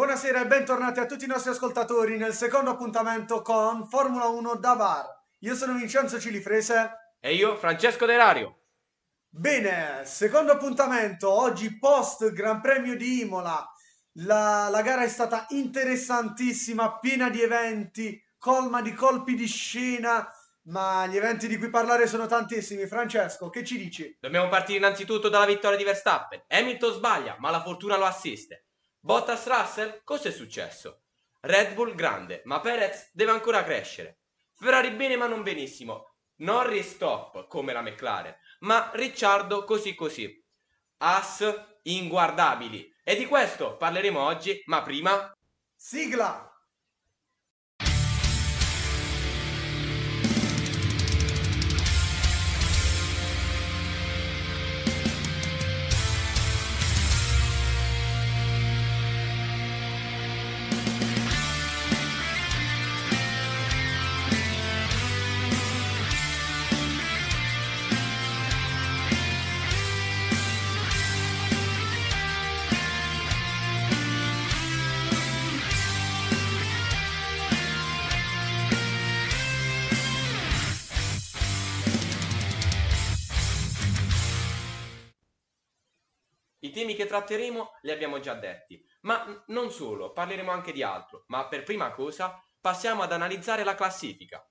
Buonasera e bentornati a tutti i nostri ascoltatori nel secondo appuntamento con Formula 1 da VAR. Io sono Vincenzo Cilifrese. E io Francesco Delario. Bene, secondo appuntamento, oggi post Gran Premio di Imola. La, la gara è stata interessantissima, piena di eventi, colma di colpi di scena, ma gli eventi di cui parlare sono tantissimi. Francesco, che ci dici? Dobbiamo partire innanzitutto dalla vittoria di Verstappen. Hamilton sbaglia, ma la fortuna lo assiste. Bottas Russell, cosa è successo? Red Bull grande, ma Perez deve ancora crescere. Ferrari bene ma non benissimo. Norris top come la McLaren, ma Ricciardo così così. As inguardabili. E di questo parleremo oggi, ma prima... Sigla! Tratteremo li abbiamo già detti, ma non solo, parleremo anche di altro. Ma per prima cosa passiamo ad analizzare la classifica.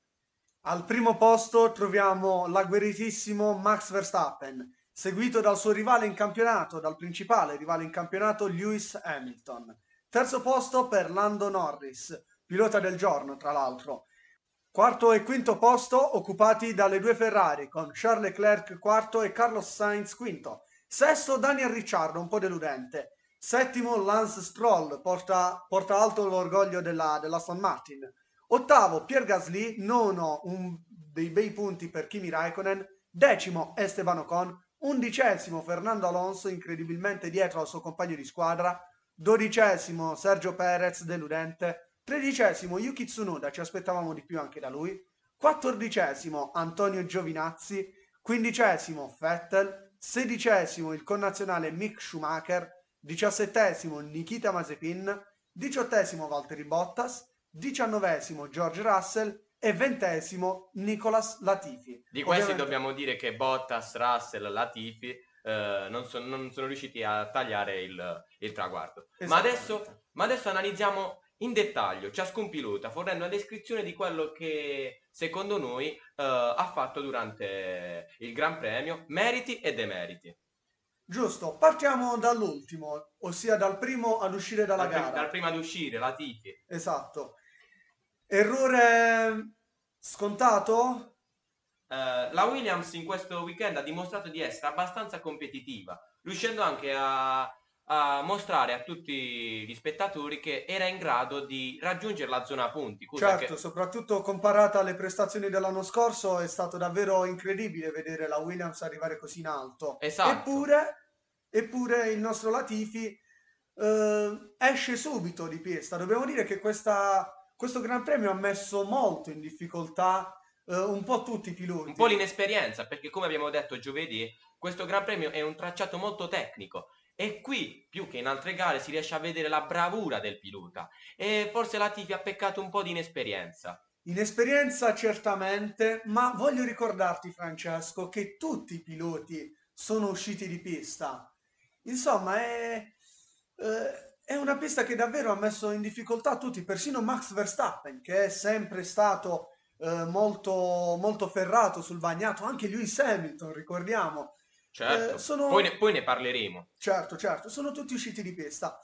Al primo posto troviamo l'agguerritissimo Max Verstappen, seguito dal suo rivale in campionato, dal principale rivale in campionato Lewis Hamilton. Terzo posto per Lando Norris, pilota del giorno tra l'altro. Quarto e quinto posto occupati dalle due Ferrari, con Charles Leclerc quarto e Carlos Sainz quinto. Sesto Daniel Ricciardo, un po' deludente. Settimo Lance Stroll, porta, porta alto l'orgoglio della, Aston Martin. Ottavo Pierre Gasly, nono un dei bei punti per Kimi Raikkonen. Decimo Esteban Ocon. Undicesimo Fernando Alonso, incredibilmente dietro al suo compagno di squadra. Dodicesimo Sergio Perez, deludente. Tredicesimo Yuki Tsunoda, ci aspettavamo di più anche da lui. Quattordicesimo Antonio Giovinazzi. Quindicesimo Vettel sedicesimo il connazionale Mick Schumacher, diciassettesimo Nikita Mazepin, diciottesimo Valtteri Bottas, diciannovesimo George Russell e ventesimo Nicolas Latifi. Di questi Ovviamente... dobbiamo dire che Bottas, Russell, Latifi eh, non, so, non, sono riusciti a tagliare il, il traguardo. Ma adesso, ma adesso analizziamo in dettaglio ciascun pilota fornendo una descrizione di quello che secondo noi uh, ha fatto durante il Gran Premio, meriti e demeriti. Giusto, partiamo dall'ultimo, ossia dal primo ad uscire dalla dal gara. Dal primo ad uscire, la Tifi. Esatto. Errore scontato? Uh, la Williams in questo weekend ha dimostrato di essere abbastanza competitiva, riuscendo anche a a mostrare a tutti gli spettatori che era in grado di raggiungere la zona punti. certo, che... soprattutto comparata alle prestazioni dell'anno scorso è stato davvero incredibile vedere la Williams arrivare così in alto. Esatto. Eppure, eppure il nostro Latifi eh, esce subito di pista. Dobbiamo dire che questa, questo Gran Premio ha messo molto in difficoltà eh, un po' tutti i piloti. Un po' l'inesperienza, perché come abbiamo detto giovedì, questo Gran Premio è un tracciato molto tecnico e qui, più che in altre gare, si riesce a vedere la bravura del pilota. E forse la Tifi ha peccato un po' di inesperienza. Inesperienza certamente, ma voglio ricordarti Francesco che tutti i piloti sono usciti di pista. Insomma, è, eh, è una pista che davvero ha messo in difficoltà tutti, persino Max Verstappen, che è sempre stato eh, molto, molto ferrato sul bagnato, anche Lewis Hamilton, ricordiamo, Certo, eh, sono... poi, ne, poi ne parleremo. Certo, certo, sono tutti usciti di pista.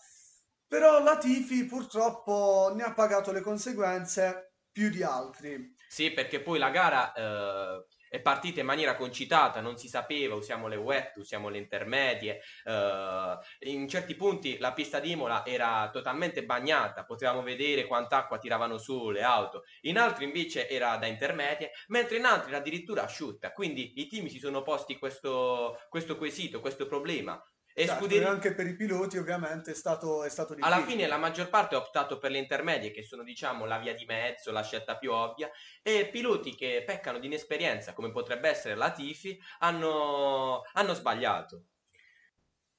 Però la Tifi purtroppo ne ha pagato le conseguenze più di altri. Sì, perché poi la gara eh, è partita in maniera concitata, non si sapeva, usiamo le wet, usiamo le intermedie, uh, in certi punti la pista di Imola era totalmente bagnata, potevamo vedere quanta acqua tiravano su le auto, in altri invece era da intermedie, mentre in altri era addirittura asciutta, quindi i team si sono posti questo, questo quesito, questo problema, e certo, scuderie... anche per i piloti ovviamente è stato, è stato difficile. Alla fine la maggior parte ha optato per le intermedie che sono diciamo la via di mezzo, la scelta più ovvia e piloti che peccano di inesperienza come potrebbe essere la Tifi hanno, hanno sbagliato.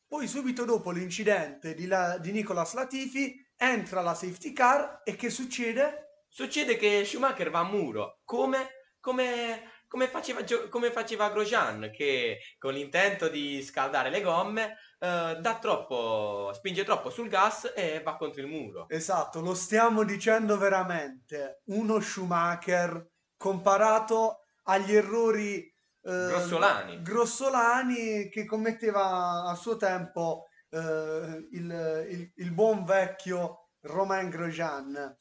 Poi subito dopo l'incidente di, la, di Nicolas Latifi entra la safety car e che succede? Succede che Schumacher va a muro, come, come, come faceva, come faceva Grosjean, che con l'intento di scaldare le gomme eh, dà troppo, spinge troppo sul gas e va contro il muro. Esatto, lo stiamo dicendo veramente. Uno Schumacher comparato agli errori eh, grossolani. grossolani che commetteva a suo tempo eh, il, il, il, buon vecchio Romain Grosjean.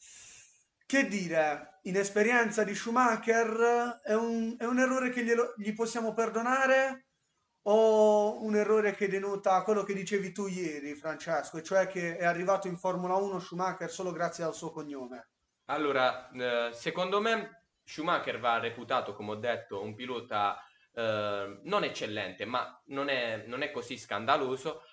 Che dire, in esperienza di Schumacher è un, è un errore che glielo, gli possiamo perdonare o un errore che denota quello che dicevi tu ieri, Francesco, cioè che è arrivato in Formula 1 Schumacher solo grazie al suo cognome? Allora, eh, secondo me Schumacher va reputato, come ho detto, un pilota eh, non eccellente, ma non è, non è così scandaloso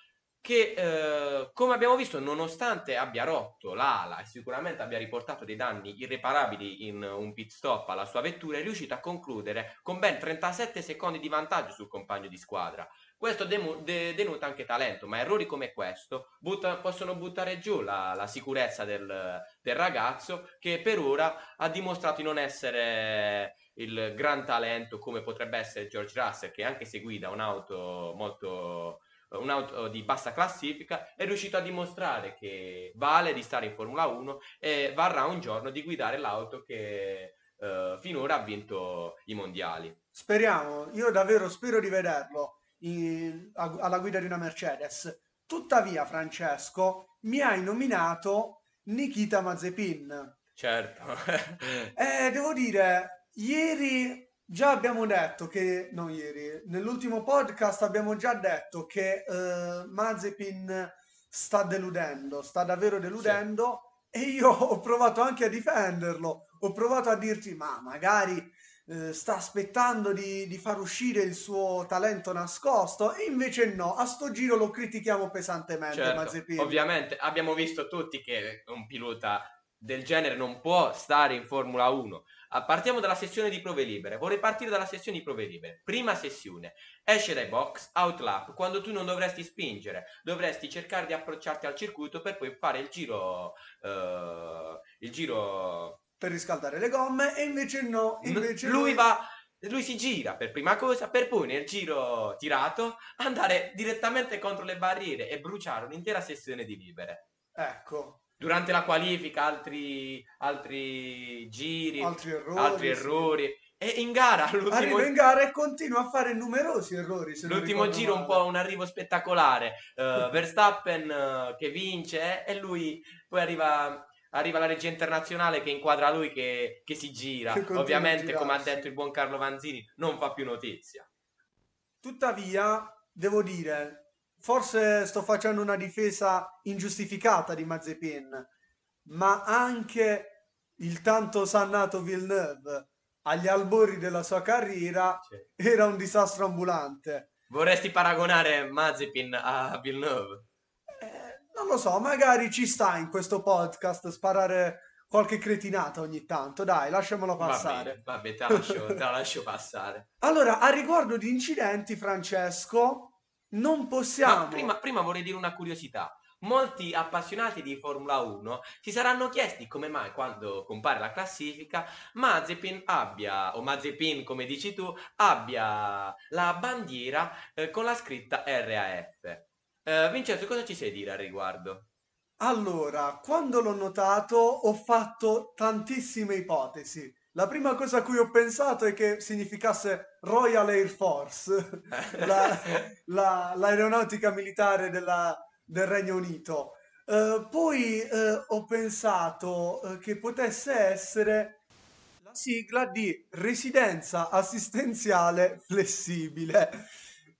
che eh, come abbiamo visto nonostante abbia rotto l'ala e sicuramente abbia riportato dei danni irreparabili in un pit stop alla sua vettura è riuscito a concludere con ben 37 secondi di vantaggio sul compagno di squadra. Questo demo, de, denota anche talento ma errori come questo butta, possono buttare giù la, la sicurezza del, del ragazzo che per ora ha dimostrato di non essere il gran talento come potrebbe essere George Russell che anche se guida un'auto molto un'auto di bassa classifica, è riuscito a dimostrare che vale di stare in Formula 1 e varrà un giorno di guidare l'auto che eh, finora ha vinto i mondiali. Speriamo, io davvero spero di vederlo in, a, alla guida di una Mercedes. Tuttavia, Francesco, mi hai nominato Nikita Mazepin. Certo. eh, devo dire, ieri Già abbiamo detto che, non ieri, nell'ultimo podcast abbiamo già detto che uh, Mazepin sta deludendo, sta davvero deludendo sì. e io ho provato anche a difenderlo, ho provato a dirti ma magari uh, sta aspettando di, di, far uscire il suo talento nascosto e invece no, a sto giro lo critichiamo pesantemente certo, Mazepin. Ovviamente abbiamo visto tutti che un pilota del genere non può stare in Formula 1 Ah, partiamo dalla sessione di prove libere. Vorrei partire dalla sessione di prove libere. Prima sessione. Esce dai box, outlap, quando tu non dovresti spingere, dovresti cercare di approcciarti al circuito per poi fare il giro... Uh, il giro... Per riscaldare le gomme e invece no. Invece lui, lui va... Lui si gira per prima cosa, per poi nel giro tirato andare direttamente contro le barriere e bruciare un'intera sessione di libere. Ecco, durante la qualifica altri, altri giri, altri errori. Altri errori. Sì. E in gara, arriva in gara e continua a fare numerosi errori. l'ultimo giro male. un po' un arrivo spettacolare. Uh, Verstappen uh, che vince e lui poi arriva arriva la regia internazionale che inquadra lui che, che si gira. Che Ovviamente, come ha detto il buon Carlo Vanzini, non fa più notizia. Tuttavia, devo dire, forse sto facendo una difesa ingiustificata di Mazepin, ma anche il tanto sannato Villeneuve agli albori della sua carriera sì. era un disastro ambulante. Vorresti paragonare Mazepin a Villeneuve? Eh, non lo so, magari ci sta in questo podcast sparare qualche cretinata ogni tanto, dai, lasciamolo passare. Va bene, te la lascio, te la lascio passare. Allora, a riguardo di incidenti, Francesco, non possiamo. Ma prima, prima vorrei dire una curiosità. Molti appassionati di Formula 1 si saranno chiesti come mai quando compare la classifica Mazepin abbia, o Mazepin come dici tu, abbia la bandiera eh, con la scritta RAF. Eh, Vincenzo, cosa ci sai dire al riguardo? Allora, quando l'ho notato ho fatto tantissime ipotesi. La prima cosa a cui ho pensato è che significasse Royal Air Force, la, la, l'aeronautica militare della, del Regno Unito. Uh, poi uh, ho pensato uh, che potesse essere la sigla di residenza assistenziale flessibile.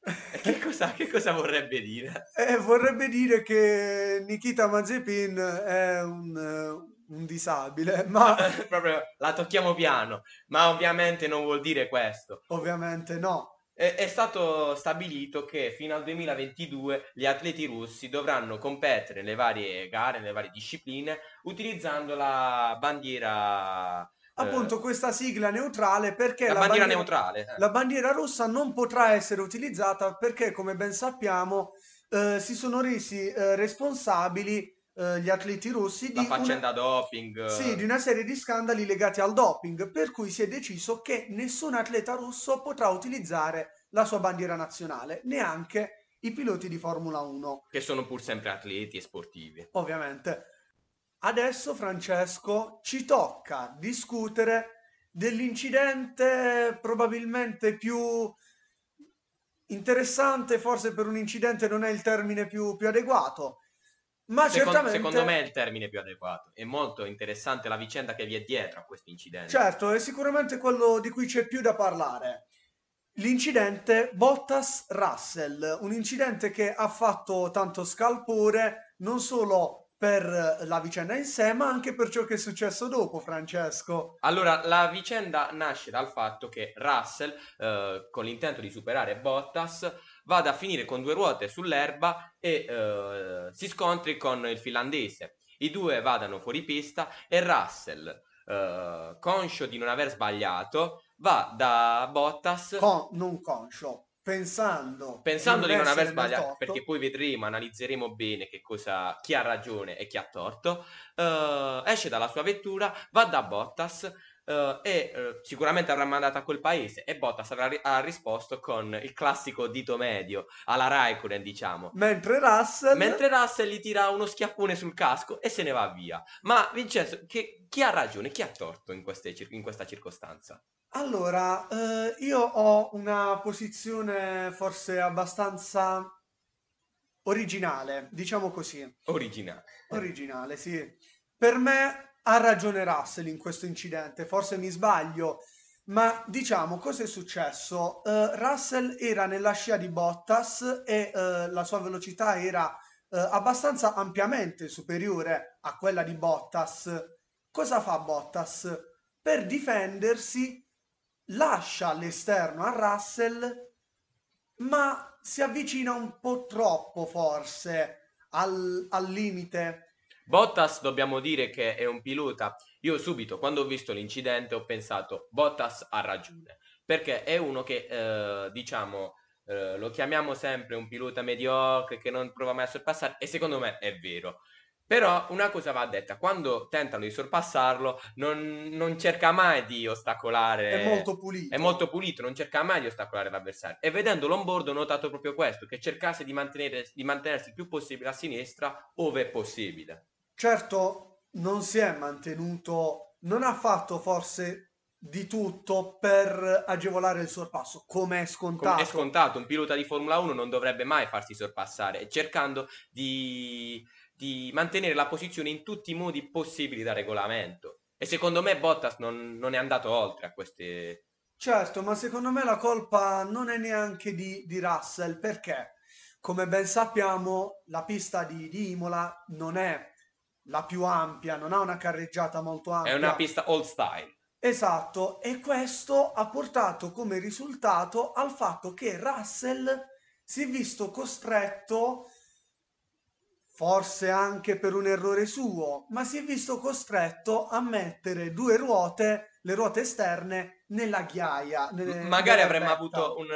Che cosa, che cosa vorrebbe dire? Eh, vorrebbe dire che Nikita Mazepin è un, un disabile, ma proprio la tocchiamo piano, ma ovviamente non vuol dire questo. Ovviamente no. È, è, stato stabilito che fino al 2022 gli atleti russi dovranno competere nelle varie gare, nelle varie discipline, utilizzando la bandiera appunto eh, questa sigla neutrale perché la, la bandiera, bandiera, neutrale eh. la bandiera rossa non potrà essere utilizzata perché come ben sappiamo eh, si sono resi eh, responsabili eh, gli atleti russi di una... doping. Sì, di una serie di scandali legati al doping, per cui si è deciso che nessun atleta russo potrà utilizzare la sua bandiera nazionale, neanche i piloti di Formula 1. Che sono pur sempre atleti e sportivi. Ovviamente. Adesso, Francesco, ci tocca discutere dell'incidente probabilmente più interessante, forse per un incidente non è il termine più, più adeguato, ma Secon- certamente... secondo me è il termine più adeguato. È molto interessante la vicenda che vi è dietro a questo incidente. Certo, è sicuramente quello di cui c'è più da parlare. L'incidente Bottas-Russell, un incidente che ha fatto tanto scalpore non solo per la vicenda in sé, ma anche per ciò che è successo dopo, Francesco. Allora, la vicenda nasce dal fatto che Russell, eh, con l'intento di superare Bottas, vada a finire con due ruote sull'erba e eh, si scontri con il finlandese. I due vadano fuori pista e Russell, eh, conscio di non aver sbagliato, va da Bottas Con- non conscio, pensando, pensando di non aver sbagliato, perché poi vedremo, analizzeremo bene che cosa, chi ha ragione e chi ha torto, eh, esce dalla sua vettura, va da Bottas eh, e eh, sicuramente avrà mandato a quel paese e Bottas avrà ri- ha risposto con il classico dito medio alla Raikkonen, diciamo. Mentre Russell... Mentre Russell gli tira uno schiaffone sul casco e se ne va via. Ma Vincenzo, che- chi ha ragione, chi ha torto in, queste in questa circostanza? Allora, eh, io ho una posizione forse abbastanza originale, diciamo così. Originale. Originale, sì. Per me ha ragione Russell in questo incidente, forse mi sbaglio, ma diciamo cosa è successo? Eh, Russell era nella scia di Bottas e eh, la sua velocità era eh, abbastanza ampiamente superiore a quella di Bottas. Cosa fa Bottas? Per difendersi lascia all'esterno a Russell, ma si avvicina un po' troppo forse al, al limite. Bottas dobbiamo dire che è un pilota. Io subito, quando ho visto l'incidente, ho pensato Bottas ha ragione. Perché è uno che, eh, diciamo, eh, lo chiamiamo sempre un pilota mediocre che non prova mai a sorpassare, e secondo me è vero. Però una cosa va detta, quando tentano di sorpassarlo, non, non cerca mai di ostacolare. È molto pulito. È molto pulito, non cerca mai di ostacolare l'avversario. E vedendo l'onboard ho notato proprio questo, che cercasse di, mantenere, di mantenersi il più possibile a sinistra, ove è possibile. Certo, non si è mantenuto, non ha fatto forse di tutto per agevolare il sorpasso, come è scontato. È scontato, un pilota di Formula 1 non dovrebbe mai farsi sorpassare, cercando di, di mantenere la posizione in tutti i modi possibili da regolamento. E secondo me Bottas non, non è andato oltre a queste... Certo, ma secondo me la colpa non è neanche di, di Russell, perché, come ben sappiamo, la pista di, di Imola non è la più ampia, non ha una carreggiata molto È ampia. una pista old style. Esatto, e questo ha portato come risultato al fatto che Russell si è visto costretto, forse anche per un errore suo, ma si è visto costretto a mettere due ruote, le ruote esterne, nella ghiaia. Nelle- magari nella avremmo avuto un,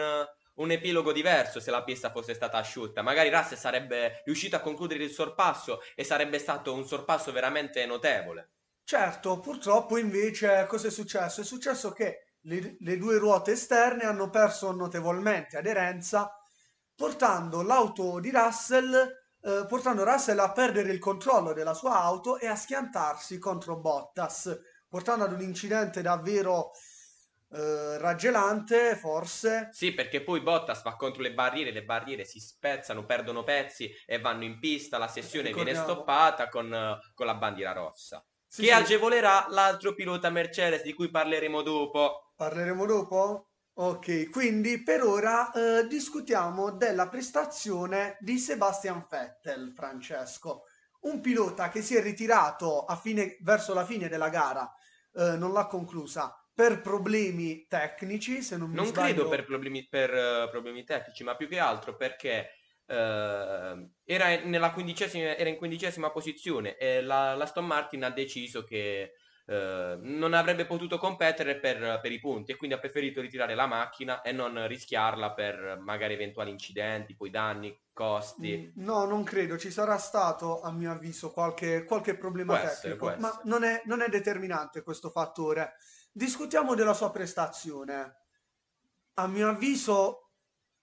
un epilogo diverso se la pista fosse stata asciutta. Magari Russell sarebbe riuscito a concludere il sorpasso e sarebbe stato un sorpasso veramente notevole. Certo, purtroppo invece cosa è successo? È successo che le, le due ruote esterne hanno perso notevolmente aderenza, portando l'auto di Russell, eh, portando Russell a perdere il controllo della sua auto e a schiantarsi contro Bottas, portando ad un incidente davvero eh, raggelante, forse. Sì, perché poi Bottas va contro le barriere, le barriere si spezzano, perdono pezzi e vanno in pista, la sessione viene Ricordiamo. stoppata con, con la bandiera rossa. Sì, che sì, agevolerà l'altro pilota Mercedes di cui parleremo dopo. Parleremo dopo? Ok, quindi per ora eh, discutiamo della prestazione di Sebastian Vettel, Francesco, un pilota che si è ritirato a fine- verso la fine della gara, eh, non l'ha conclusa per problemi tecnici, se non mi Non sbaglio. credo per problemi, per, eh, problemi tecnici, ma più che altro perché eh, era, nella quindicesima, era in quindicesima posizione e la, la Aston Martin ha deciso che eh, non avrebbe potuto competere per, per, i punti e quindi ha preferito ritirare la macchina e non rischiarla per magari eventuali incidenti, poi danni, costi. Mm, no, non credo, ci sarà stato a mio avviso qualche, qualche problema può tecnico, essere, ma non è, non è determinante questo fattore. Discutiamo della sua prestazione. A mio avviso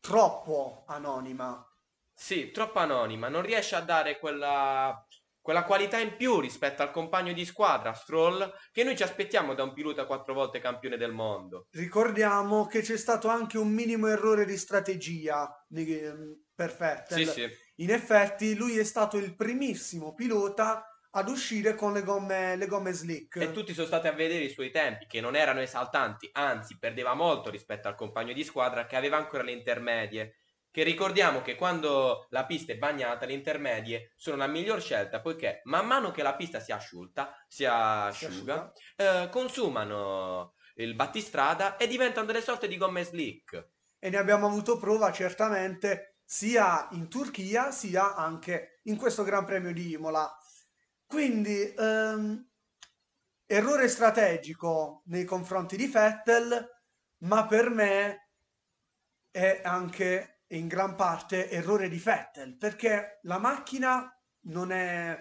troppo anonima. Sì, troppo anonima, non riesce a dare quella quella qualità in più rispetto al compagno di squadra, Stroll, che noi ci aspettiamo da un pilota quattro volte campione del mondo. Ricordiamo che c'è stato anche un minimo errore di strategia ehm, per Vettel. Sì, sì. In effetti lui è stato il primissimo pilota ad uscire con le gomme, le gomme slick. E tutti sono stati a vedere i suoi tempi, che non erano esaltanti, anzi perdeva molto rispetto al compagno di squadra che aveva ancora le intermedie che ricordiamo che quando la pista è bagnata le intermedie sono la miglior scelta poiché man mano che la pista si asciutta, si asciuga, eh, consumano il battistrada e diventano delle sorte di gomme slick. E ne abbiamo avuto prova certamente sia in Turchia sia anche in questo Gran Premio di Imola. Quindi ehm, errore strategico nei confronti di Vettel, ma per me è anche in gran parte errore di Vettel, perché la macchina non è,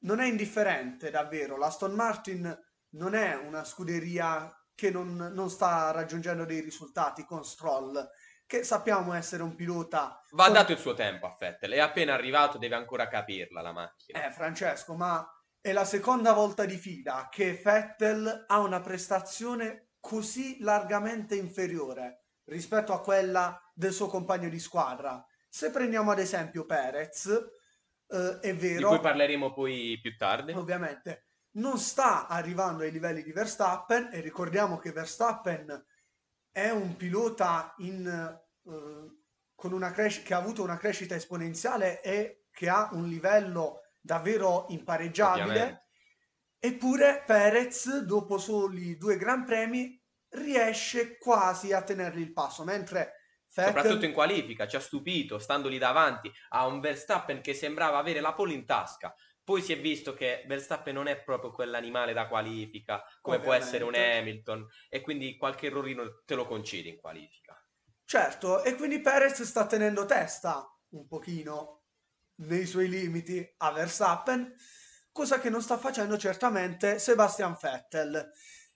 non è indifferente davvero. L'Aston Martin non è una scuderia che non, non, sta raggiungendo dei risultati con Stroll, che sappiamo essere un pilota... Va dato il suo tempo a Vettel, è appena arrivato, deve ancora capirla la macchina. Eh, Francesco, ma è la seconda volta di fila che Vettel ha una prestazione così largamente inferiore rispetto a quella del suo compagno di squadra. Se prendiamo ad esempio Perez, eh, è vero... Di cui parleremo poi più tardi. Ovviamente. Non sta arrivando ai livelli di Verstappen e ricordiamo che Verstappen è un pilota in, eh, con una cres- che ha avuto una crescita esponenziale e che ha un livello davvero impareggiabile. Ovviamente. Eppure Perez, dopo soli due Gran Premi, riesce quasi a tenergli il passo, mentre Vettel... Soprattutto in qualifica, ci ha stupito, stando lì davanti a un Verstappen che sembrava avere la pole in tasca. Poi si è visto che Verstappen non è proprio quell'animale da qualifica, come Ovviamente. può essere un Hamilton, e quindi qualche errorino te lo concedi in qualifica. Certo, e quindi Perez sta tenendo testa un pochino nei suoi limiti a Verstappen, cosa che non sta facendo certamente Sebastian Vettel.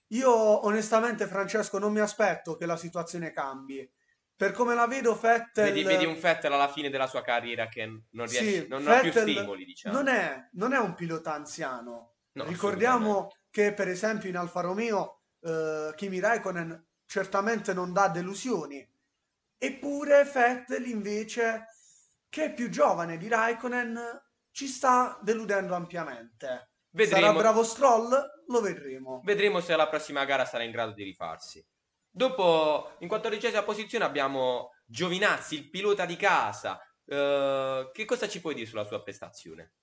Io onestamente, Francesco, non mi aspetto che la situazione cambi. Per come la vedo, Vettel... Vedi, vedi un Vettel alla fine della sua carriera che non, riesce, sì, non ha più stimoli, diciamo. Non è, non è un pilota anziano. No, Ricordiamo che, per esempio, in Alfa Romeo eh, Kimi Raikkonen certamente non dà delusioni. Eppure Vettel, invece, che è più giovane di Raikkonen, ci sta deludendo ampiamente. Vedremo. Sarà bravo Stroll? Lo vedremo. Vedremo se alla prossima gara sarà in grado di rifarsi. Dopo, in quattordicesima posizione abbiamo Giovinazzi, il pilota di casa. Uh, che cosa ci puoi dire sulla sua prestazione?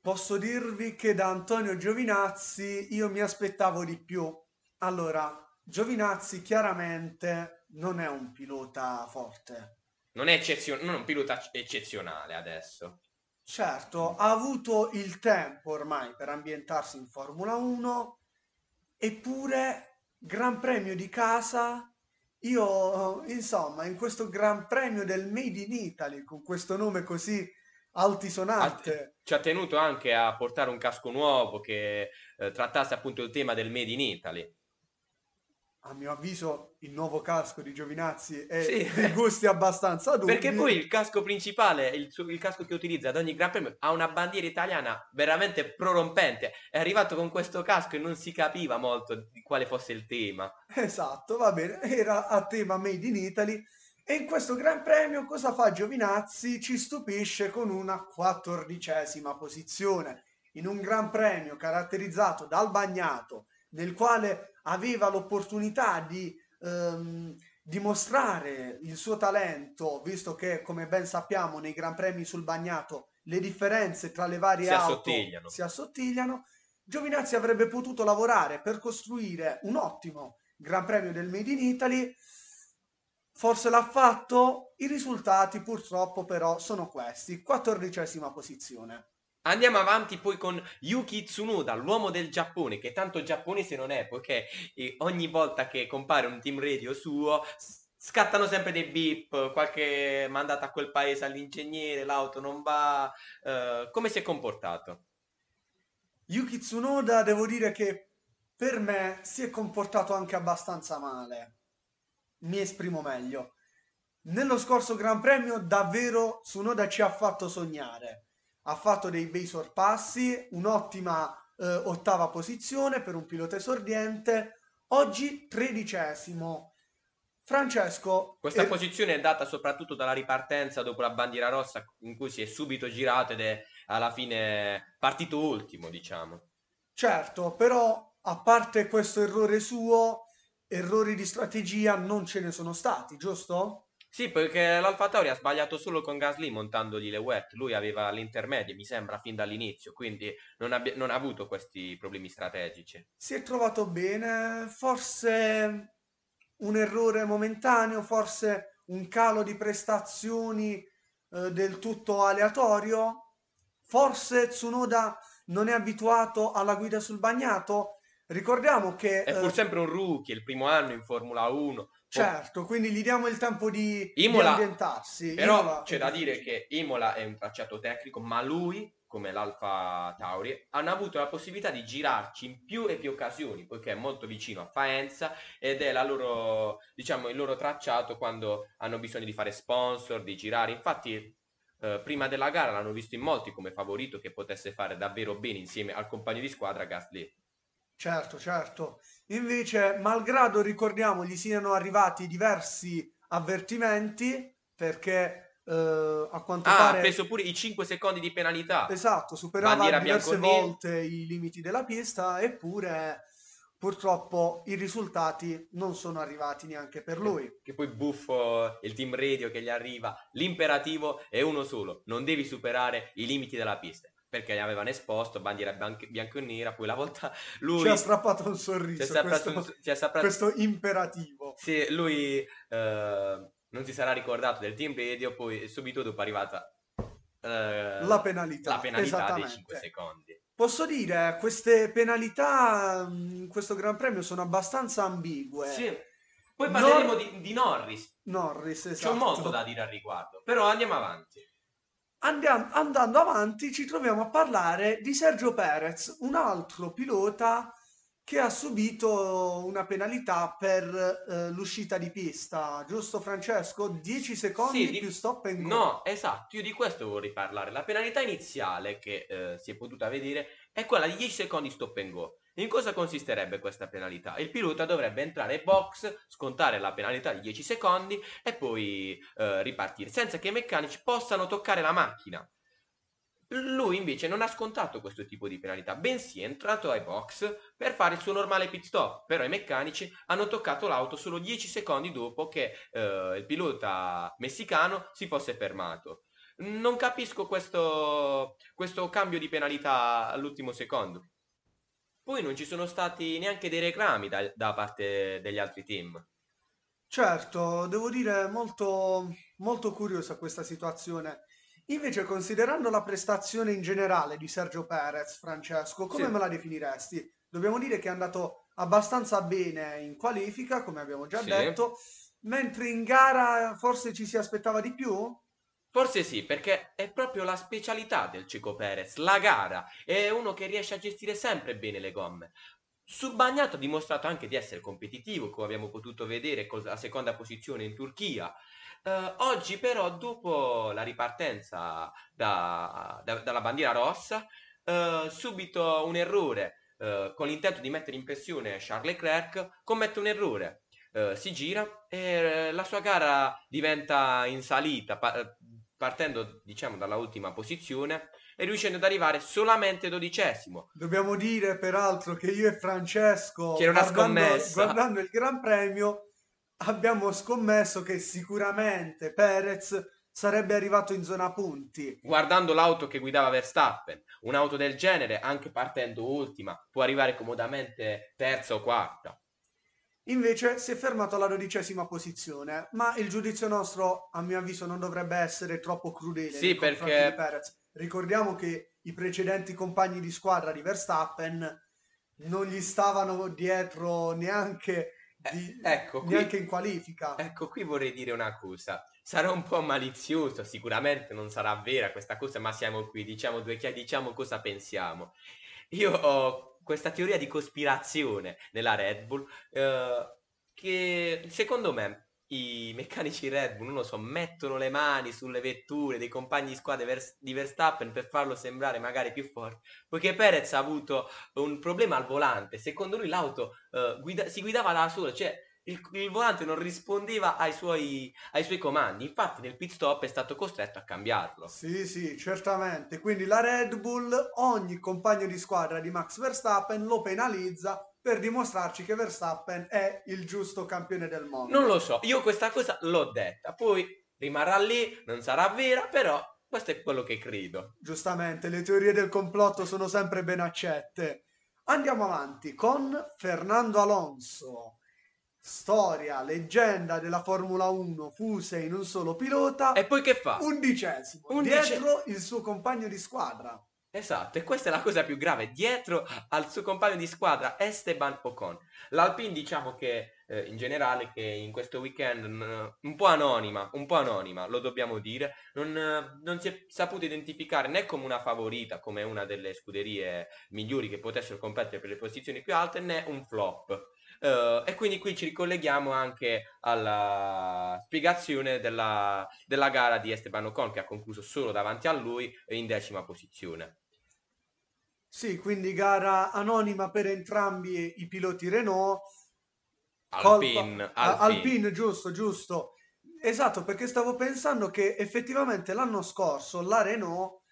Posso dirvi che da Antonio Giovinazzi io mi aspettavo di più. Allora, Giovinazzi chiaramente non è un pilota forte. Non è, eccezio- non è un pilota eccezionale adesso. Certo, ha avuto il tempo ormai per ambientarsi in Formula 1, eppure Gran Premio di casa, io insomma in questo Gran Premio del Made in Italy, con questo nome così altisonante. Ci ha tenuto anche a portare un casco nuovo che eh, trattasse appunto il tema del Made in Italy a mio avviso il nuovo casco di Giovinazzi è sì. di gusti abbastanza dubbi. Perché poi il casco principale, il, il, casco che utilizza ad ogni Gran Premio, ha una bandiera italiana veramente prorompente. È arrivato con questo casco e non si capiva molto di quale fosse il tema. Esatto, va bene, era a tema Made in Italy. E in questo Gran Premio cosa fa Giovinazzi? Ci stupisce con una quattordicesima posizione. In un Gran Premio caratterizzato dal bagnato, nel quale aveva l'opportunità di ehm, dimostrare il suo talento, visto che, come ben sappiamo, nei Gran Premi sul bagnato le differenze tra le varie si auto assottigliano. si assottigliano, Giovinazzi avrebbe potuto lavorare per costruire un ottimo Gran Premio del Made in Italy. Forse l'ha fatto, i risultati purtroppo però sono questi, quattordicesima posizione. Andiamo avanti poi con Yuki Tsunoda, l'uomo del Giappone, che tanto giapponese non è, poiché eh, ogni volta che compare un team radio suo scattano sempre dei beep, qualche mandata a quel paese all'ingegnere, l'auto non va. Uh, come si è comportato? Yuki Tsunoda, devo dire che per me si è comportato anche abbastanza male. Mi esprimo meglio. Nello scorso Gran Premio davvero Tsunoda ci ha fatto sognare. Ha fatto dei bei sorpassi, un'ottima eh, ottava posizione per un pilota esordiente. Oggi tredicesimo. Francesco. Questa eh... posizione è data soprattutto dalla ripartenza dopo la bandiera rossa in cui si è subito girato ed è alla fine partito ultimo, diciamo. Certo, però a parte questo errore suo, errori di strategia non ce ne sono stati, giusto? Sì, perché l'Alfa Tauri ha sbagliato solo con Gasly montandogli le wet. Lui aveva l'intermedio, mi sembra, fin dall'inizio, quindi non, abbia, non ha avuto questi problemi strategici. Si è trovato bene, forse un errore momentaneo, forse un calo di prestazioni eh, del tutto aleatorio. Forse Tsunoda non è abituato alla guida sul bagnato. Ricordiamo che... È pur eh, sempre un rookie, il primo anno in Formula 1 Certo, quindi gli diamo il tempo di, Imola, di ambientarsi. Però Imola c'è da dire che Imola è un tracciato tecnico, ma lui, come l'Alfa Tauri, hanno avuto la possibilità di girarci in più e più occasioni, poiché è molto vicino a Faenza ed è loro, diciamo, il loro tracciato quando hanno bisogno di fare sponsor, di girare. Infatti, eh, prima della gara l'hanno visto in molti come favorito che potesse fare davvero bene insieme al compagno di squadra Gasly. Certo, certo. Invece, malgrado ricordiamo gli siano arrivati diversi avvertimenti, perché eh, a quanto ah, pare... ha preso pure i 5 secondi di penalità. Esatto, superava Bandiera diverse volte i limiti della pista, eppure purtroppo i risultati non sono arrivati neanche per lui. Che poi buffo il team radio che gli arriva. L'imperativo è uno solo, non devi superare i limiti della pista perché gli avevano esposto, bandiera bianco, bianco e nera, poi la volta lui... Ci ha strappato un sorriso, questo, un, strappato... questo, imperativo. Sì, lui eh, non si sarà ricordato del team radio, poi subito dopo è arrivata eh, la penalità, la penalità dei 5 secondi. Posso dire, queste penalità in questo Gran Premio sono abbastanza ambigue. Sì. Poi parleremo Nor- di, di, Norris. Norris, esatto. C'è molto da dire al riguardo, però andiamo avanti. Andiamo, andando avanti ci troviamo a parlare di Sergio Perez, un altro pilota che ha subito una penalità per eh, l'uscita di pista, giusto Francesco? 10 secondi sì, più stop and go. No, esatto, io di questo vorrei parlare. La penalità iniziale che eh, si è potuta vedere è quella di 10 secondi stop and go. In cosa consisterebbe questa penalità? Il pilota dovrebbe entrare in box, scontare la penalità di 10 secondi e poi eh, ripartire, senza che i meccanici possano toccare la macchina. Lui invece non ha scontato questo tipo di penalità, bensì è entrato ai box per fare il suo normale pit stop, però i meccanici hanno toccato l'auto solo 10 secondi dopo che eh, il pilota messicano si fosse fermato. Non capisco questo, questo cambio di penalità all'ultimo secondo. Poi non ci sono stati neanche dei reclami da, da parte degli altri team. Certo, devo dire molto, molto curiosa questa situazione. Invece, considerando la prestazione in generale di Sergio Perez, Francesco, come Sì. me la definiresti? Dobbiamo dire che è andato abbastanza bene in qualifica, come abbiamo già Sì. detto, mentre in gara forse ci si aspettava di più? Forse sì, perché è proprio la specialità del Cico Perez, la gara. È uno che riesce a gestire sempre bene le gomme. Sul bagnato ha dimostrato anche di essere competitivo, come abbiamo potuto vedere con la seconda posizione in Turchia. Uh, oggi però, dopo la ripartenza da, da, dalla bandiera rossa, uh, subito un errore, uh, con l'intento di mettere in pressione Charles Leclerc, commette un errore. si gira e la sua gara diventa in salita, partendo diciamo dalla ultima posizione e riuscendo ad arrivare solamente dodicesimo. Dobbiamo dire peraltro che io e Francesco, una guardando, guardando il Gran Premio, abbiamo scommesso che sicuramente Perez sarebbe arrivato in zona punti. Guardando l'auto che guidava Verstappen, un'auto del genere, anche partendo ultima, può arrivare comodamente terza o quarta. Invece si è fermato alla dodicesima posizione, ma il giudizio nostro, a mio avviso, non dovrebbe essere troppo crudele Sì, perché ricordiamo che i precedenti compagni di squadra di Verstappen non gli stavano dietro neanche, Eh, di- ecco, qui- neanche in qualifica. Ecco, qui vorrei dire una cosa. Sarà un po' malizioso, sicuramente non sarà vera questa cosa, ma siamo qui, diciamo due chiacchiere, diciamo cosa pensiamo. Io ho questa teoria di cospirazione nella Red Bull, eh, che secondo me i meccanici Red Bull, non lo so, mettono le mani sulle vetture dei compagni di squadra Vers- di Verstappen per farlo sembrare magari più forte, poiché Perez ha avuto un problema al volante. Secondo lui l'auto eh, guida- si guidava da sola, cioè il, il volante non rispondeva ai suoi, ai suoi comandi. Infatti, nel pit stop è stato costretto a cambiarlo. Sì, sì, certamente. Quindi la Red Bull, ogni compagno di squadra di Max Verstappen lo penalizza per dimostrarci che Verstappen è il giusto campione del mondo. Non lo so, io questa cosa l'ho detta, poi rimarrà lì, non sarà vera, però questo è quello che credo. Giustamente, le teorie del complotto sono sempre ben accette. Andiamo avanti con Fernando Alonso. Storia, leggenda della Formula 1 fuse in un solo pilota. E poi che fa? Undicesimo, Undice- dietro il suo compagno di squadra. Esatto, e questa è la cosa più grave, dietro al suo compagno di squadra Esteban Ocon. L'Alpine diciamo che eh, in generale che in questo weekend un po' anonima, un po' anonima, lo dobbiamo dire, non, non si è saputo identificare né come una favorita, come una delle scuderie migliori che potessero competere per le posizioni più alte, né un flop. Eh, e quindi qui ci ricolleghiamo anche alla spiegazione della, della gara di Esteban Ocon che ha concluso solo davanti a lui in decima posizione. Sì, quindi gara anonima per entrambi i piloti Renault. Alpine, Colpa- Alpine. Alpine, giusto, giusto. Esatto, perché stavo pensando che effettivamente l'anno scorso la Renault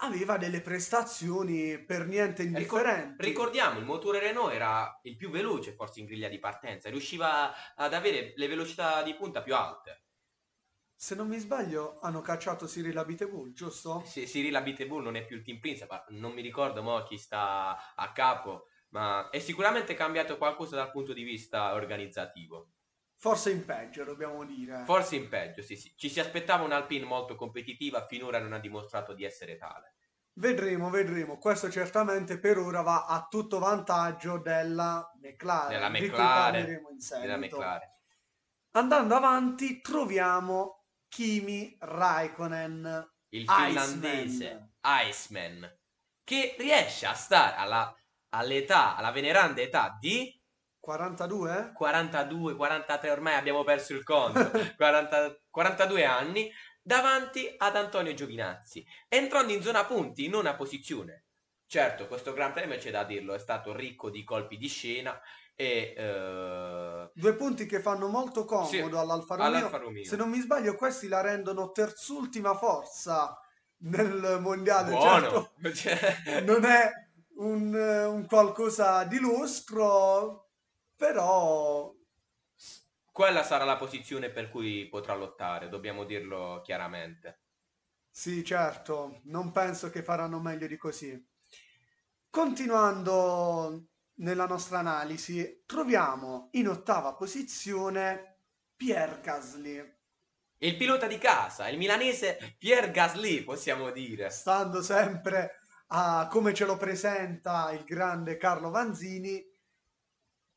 aveva delle prestazioni per niente indifferenti. ricordiamo, il motore Renault era il più veloce forse in griglia di partenza, riusciva ad avere le velocità di punta più alte. Se non mi sbaglio, hanno cacciato Cyril Abiteboul, giusto? Se Cyril Abiteboul non è più il team principal, non mi ricordo mo chi sta a capo, ma è sicuramente cambiato qualcosa dal punto di vista organizzativo. Forse in peggio, dobbiamo dire. Forse in peggio, sì, sì. Ci si aspettava un'Alpine molto competitiva, finora non ha dimostrato di essere tale. Vedremo, vedremo. Questo certamente per ora va a tutto vantaggio della McLaren, Della McLaren, Della. McLaren. Andando avanti, troviamo Kimi Raikkonen, il Iceman. finlandese Iceman, che riesce a stare alla- all'età, alla veneranda età di 42? 42, 43, ormai abbiamo perso il conto, 40 42 anni, davanti ad Antonio Giovinazzi, entrando in zona punti in una posizione. Certo, questo Gran Premio c'è da dirlo, è stato ricco di colpi di scena e eh, Due punti che fanno molto comodo Sì, all'Alfa Romeo. all'Alfa Romeo. Se non mi sbaglio, questi la rendono terzultima forza nel mondiale. buono. Certo, Cioè, non è un, un qualcosa di lustro, però quella sarà la posizione per cui potrà lottare, dobbiamo dirlo chiaramente. sì, certo, non penso che faranno meglio di così. Continuando nella nostra analisi, troviamo in ottava posizione Pierre Gasly. Il pilota di casa, il milanese Pierre Gasly, possiamo dire. stando sempre a come ce lo presenta il grande Carlo Vanzini,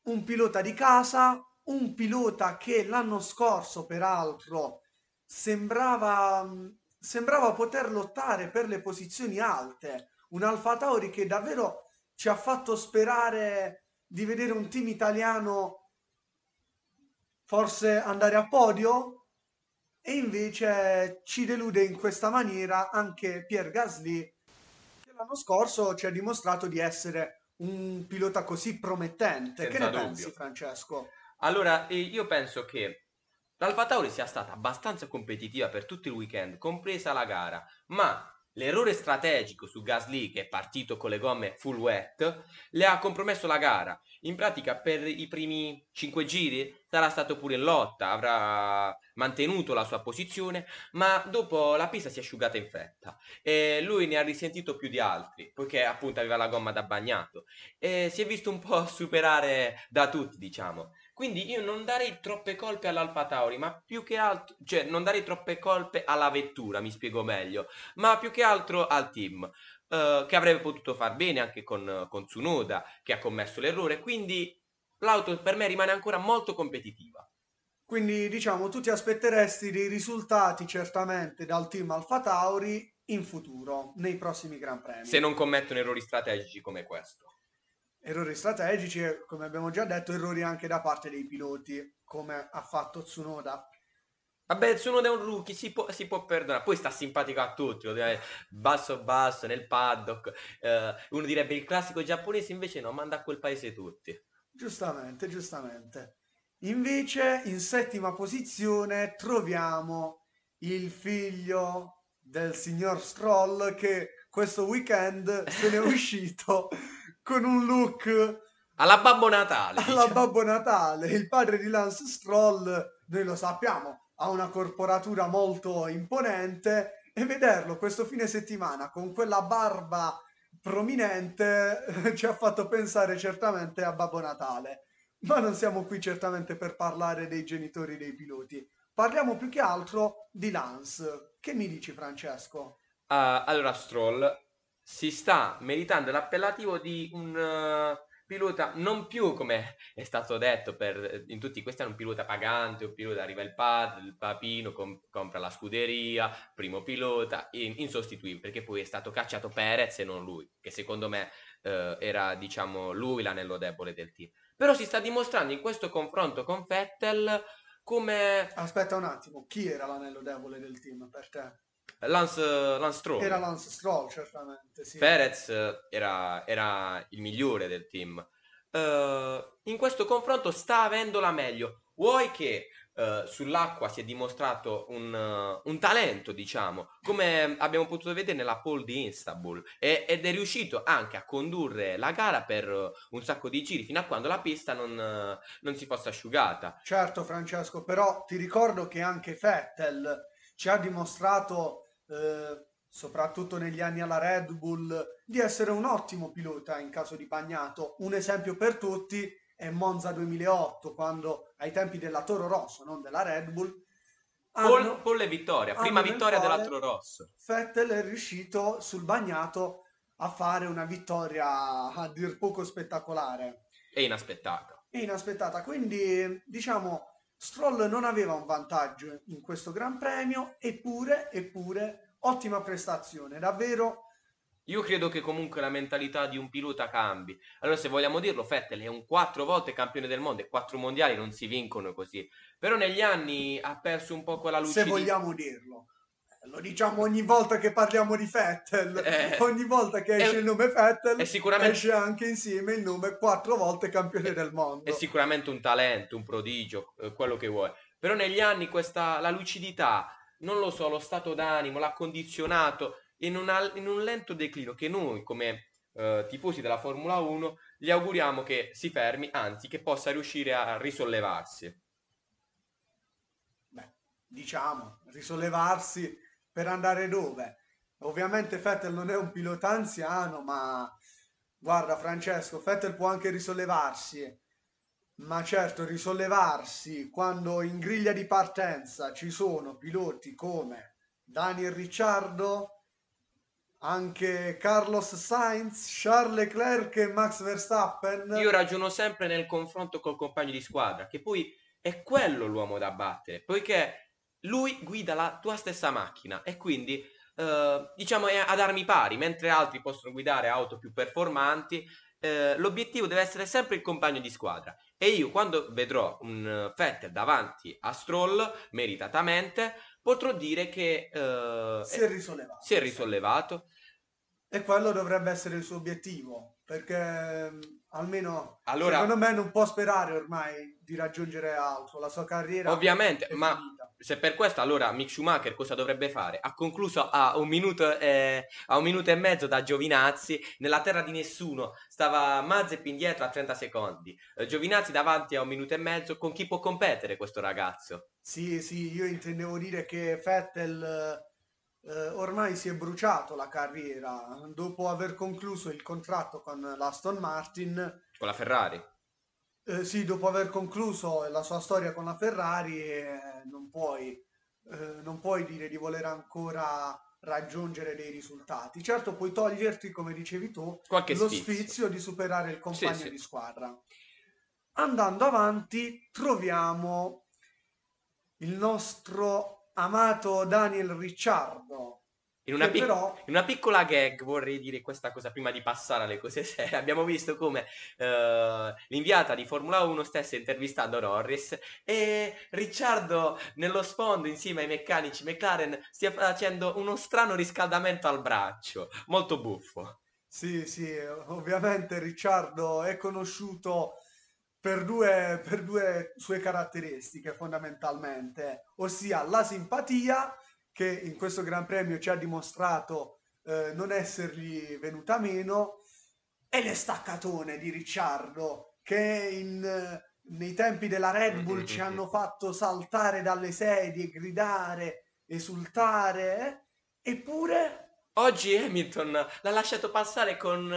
un pilota di casa, un pilota che l'anno scorso, peraltro, sembrava, sembrava poter lottare per le posizioni alte, un Alfa Tauri che davvero ci ha fatto sperare di vedere un team italiano forse andare a podio e invece ci delude in questa maniera anche Pierre Gasly, che l'anno scorso ci ha dimostrato di essere un pilota così promettente. che Senza ne dubbio. pensi, Francesco? Allora, io penso che l'Alfa Tauri sia stata abbastanza competitiva per tutto il weekend, compresa la gara, ma l'errore strategico su Gasly, che è partito con le gomme full wet, le ha compromesso la gara. In pratica, per i primi 5 giri sarà stato pure in lotta, avrà mantenuto la sua posizione, ma dopo la pista si è asciugata in fretta. E lui ne ha risentito più di altri, poiché appunto aveva la gomma da bagnato. E si è visto un po' superare da tutti, diciamo. Quindi io non darei troppe colpe all'Alfa Tauri, ma più che altro, cioè non darei troppe colpe alla vettura, mi spiego meglio, ma più che altro al team, eh, che avrebbe potuto far bene anche con, con Tsunoda, che ha commesso l'errore, quindi l'auto per me rimane ancora molto competitiva. Quindi diciamo tu ti aspetteresti dei risultati certamente dal team Alfa Tauri in futuro, nei prossimi Gran Premi. Se non commettono errori strategici come questo. Errori strategici come abbiamo già detto, errori anche da parte dei piloti, come ha fatto Tsunoda. Vabbè, Tsunoda è un rookie, si può, si può perdonare. Poi sta simpatico a tutti, basso basso, nel paddock. Eh, uno direbbe il classico giapponese, invece no, manda a quel paese tutti. Giustamente, giustamente. Invece in settima posizione troviamo il figlio del signor Stroll che questo weekend se ne è uscito con un look alla Babbo Natale. Alla diciamo. Babbo Natale. Il padre di Lance Stroll, noi lo sappiamo, ha una corporatura molto imponente e vederlo questo fine settimana con quella barba prominente ci ha fatto pensare certamente a Babbo Natale. Ma non siamo qui certamente per parlare dei genitori dei piloti. Parliamo più che altro di Lance. Che mi dici, Francesco? Uh, allora, Stroll si sta meritando l'appellativo di un uh, pilota non più come è stato detto per, in tutti questi anni un pilota pagante, un pilota arriva il padre, il papino, com- compra la scuderia, primo pilota, in- insostituibile perché poi è stato cacciato Perez e non lui, che secondo me uh, era diciamo lui l'anello debole del team. Però si sta dimostrando in questo confronto con Vettel come... Aspetta un attimo, chi era l'anello debole del team per te? Lance, Lance Stroll. Era Lance Stroll, certamente, sì. Perez era, era il migliore del team. Uh, in questo confronto sta avendo la meglio. Vuoi che uh, sull'acqua si è dimostrato un, uh, un, talento, diciamo, come abbiamo potuto vedere nella pole di Istanbul, e, ed è riuscito anche a condurre la gara per un sacco di giri fino a quando la pista non, non si fosse asciugata. Certo, Francesco, però ti ricordo che anche Vettel ci ha dimostrato. Eh, soprattutto negli anni alla Red Bull, di essere un ottimo pilota in caso di bagnato. Un esempio per tutti è Monza 2008, quando ai tempi della Toro Rosso, non della Red Bull, hanno, Pole vittoria, prima vittoria della Toro Rosso. Vettel è riuscito sul bagnato a fare una vittoria a dir poco spettacolare. E inaspettata. E inaspettata, quindi diciamo Stroll non aveva un vantaggio in questo Gran Premio, eppure, eppure ottima prestazione, davvero io credo che comunque la mentalità di un pilota cambi. Allora, se vogliamo dirlo, Vettel è un quattro volte campione del mondo e quattro mondiali non si vincono così. Però negli anni ha perso un po' quella lucidità. Se vogliamo dirlo. Lo diciamo ogni volta che parliamo di Vettel, eh, ogni volta che esce è, il nome Vettel, sicuramente, esce anche insieme il nome quattro volte campione è, del mondo. È sicuramente un talento, un prodigio, eh, quello che vuoi. Però negli anni questa, la lucidità, non lo so, lo stato d'animo, l'ha condizionato in, una, in un lento declino che noi come eh, tifosi della Formula 1 gli auguriamo che si fermi, anzi che possa riuscire a risollevarsi. Beh, diciamo, risollevarsi per andare dove? Ovviamente Vettel non è un pilota anziano, ma guarda Francesco, Vettel può anche risollevarsi, ma certo risollevarsi quando in griglia di partenza ci sono piloti come Daniel Ricciardo, anche Carlos Sainz, Charles Leclerc e Max Verstappen. Io ragiono sempre nel confronto col compagno di squadra, che poi è quello l'uomo da battere, poiché lui guida la tua stessa macchina e quindi eh, diciamo è ad armi pari, mentre altri possono guidare auto più performanti. Eh, l'obiettivo deve essere sempre il compagno di squadra e io quando vedrò un Vettel davanti a Stroll meritatamente potrò dire che eh, si, è risollevato. si è risollevato e quello dovrebbe essere il suo obiettivo, perché mm, almeno allora, secondo me non può sperare ormai di raggiungere altro, la sua carriera Ovviamente, ma finita. Se per questo allora Mick Schumacher cosa dovrebbe fare? Ha concluso a un, minuto, eh, a un minuto e mezzo da Giovinazzi, nella terra di nessuno, stava Mazep indietro a 30 secondi, eh, Giovinazzi davanti a un minuto e mezzo, con chi può competere questo ragazzo? Sì, sì, io intendevo dire che Vettel eh, ormai si è bruciato la carriera dopo aver concluso il contratto con l'Aston Martin. Con la Ferrari. Eh, sì, dopo aver concluso la sua storia con la Ferrari, eh, non puoi, eh, non puoi dire di voler ancora raggiungere dei risultati. Certo, puoi toglierti, come dicevi tu, Qualche lo sfizio. sfizio di superare il Sì, compagno sì. di squadra. Andando avanti, troviamo il nostro amato Daniel Ricciardo, In una, pic- però in una piccola gag vorrei dire questa cosa prima di passare alle cose serie. Abbiamo visto come eh, l'inviata di Formula 1 stesse intervistando Norris e Ricciardo nello sfondo insieme ai meccanici McLaren stia facendo uno strano riscaldamento al braccio, molto buffo. Sì, sì, ovviamente Ricciardo è conosciuto per due, per due sue caratteristiche fondamentalmente, ossia la simpatia, che in questo Gran Premio ci ha dimostrato eh, non essergli venuta meno, e le staccatone di Ricciardo, che in, eh, nei tempi della Red Bull ci hanno fatto saltare dalle sedie, gridare, esultare, eh, eppure Oggi Hamilton l'ha lasciato passare con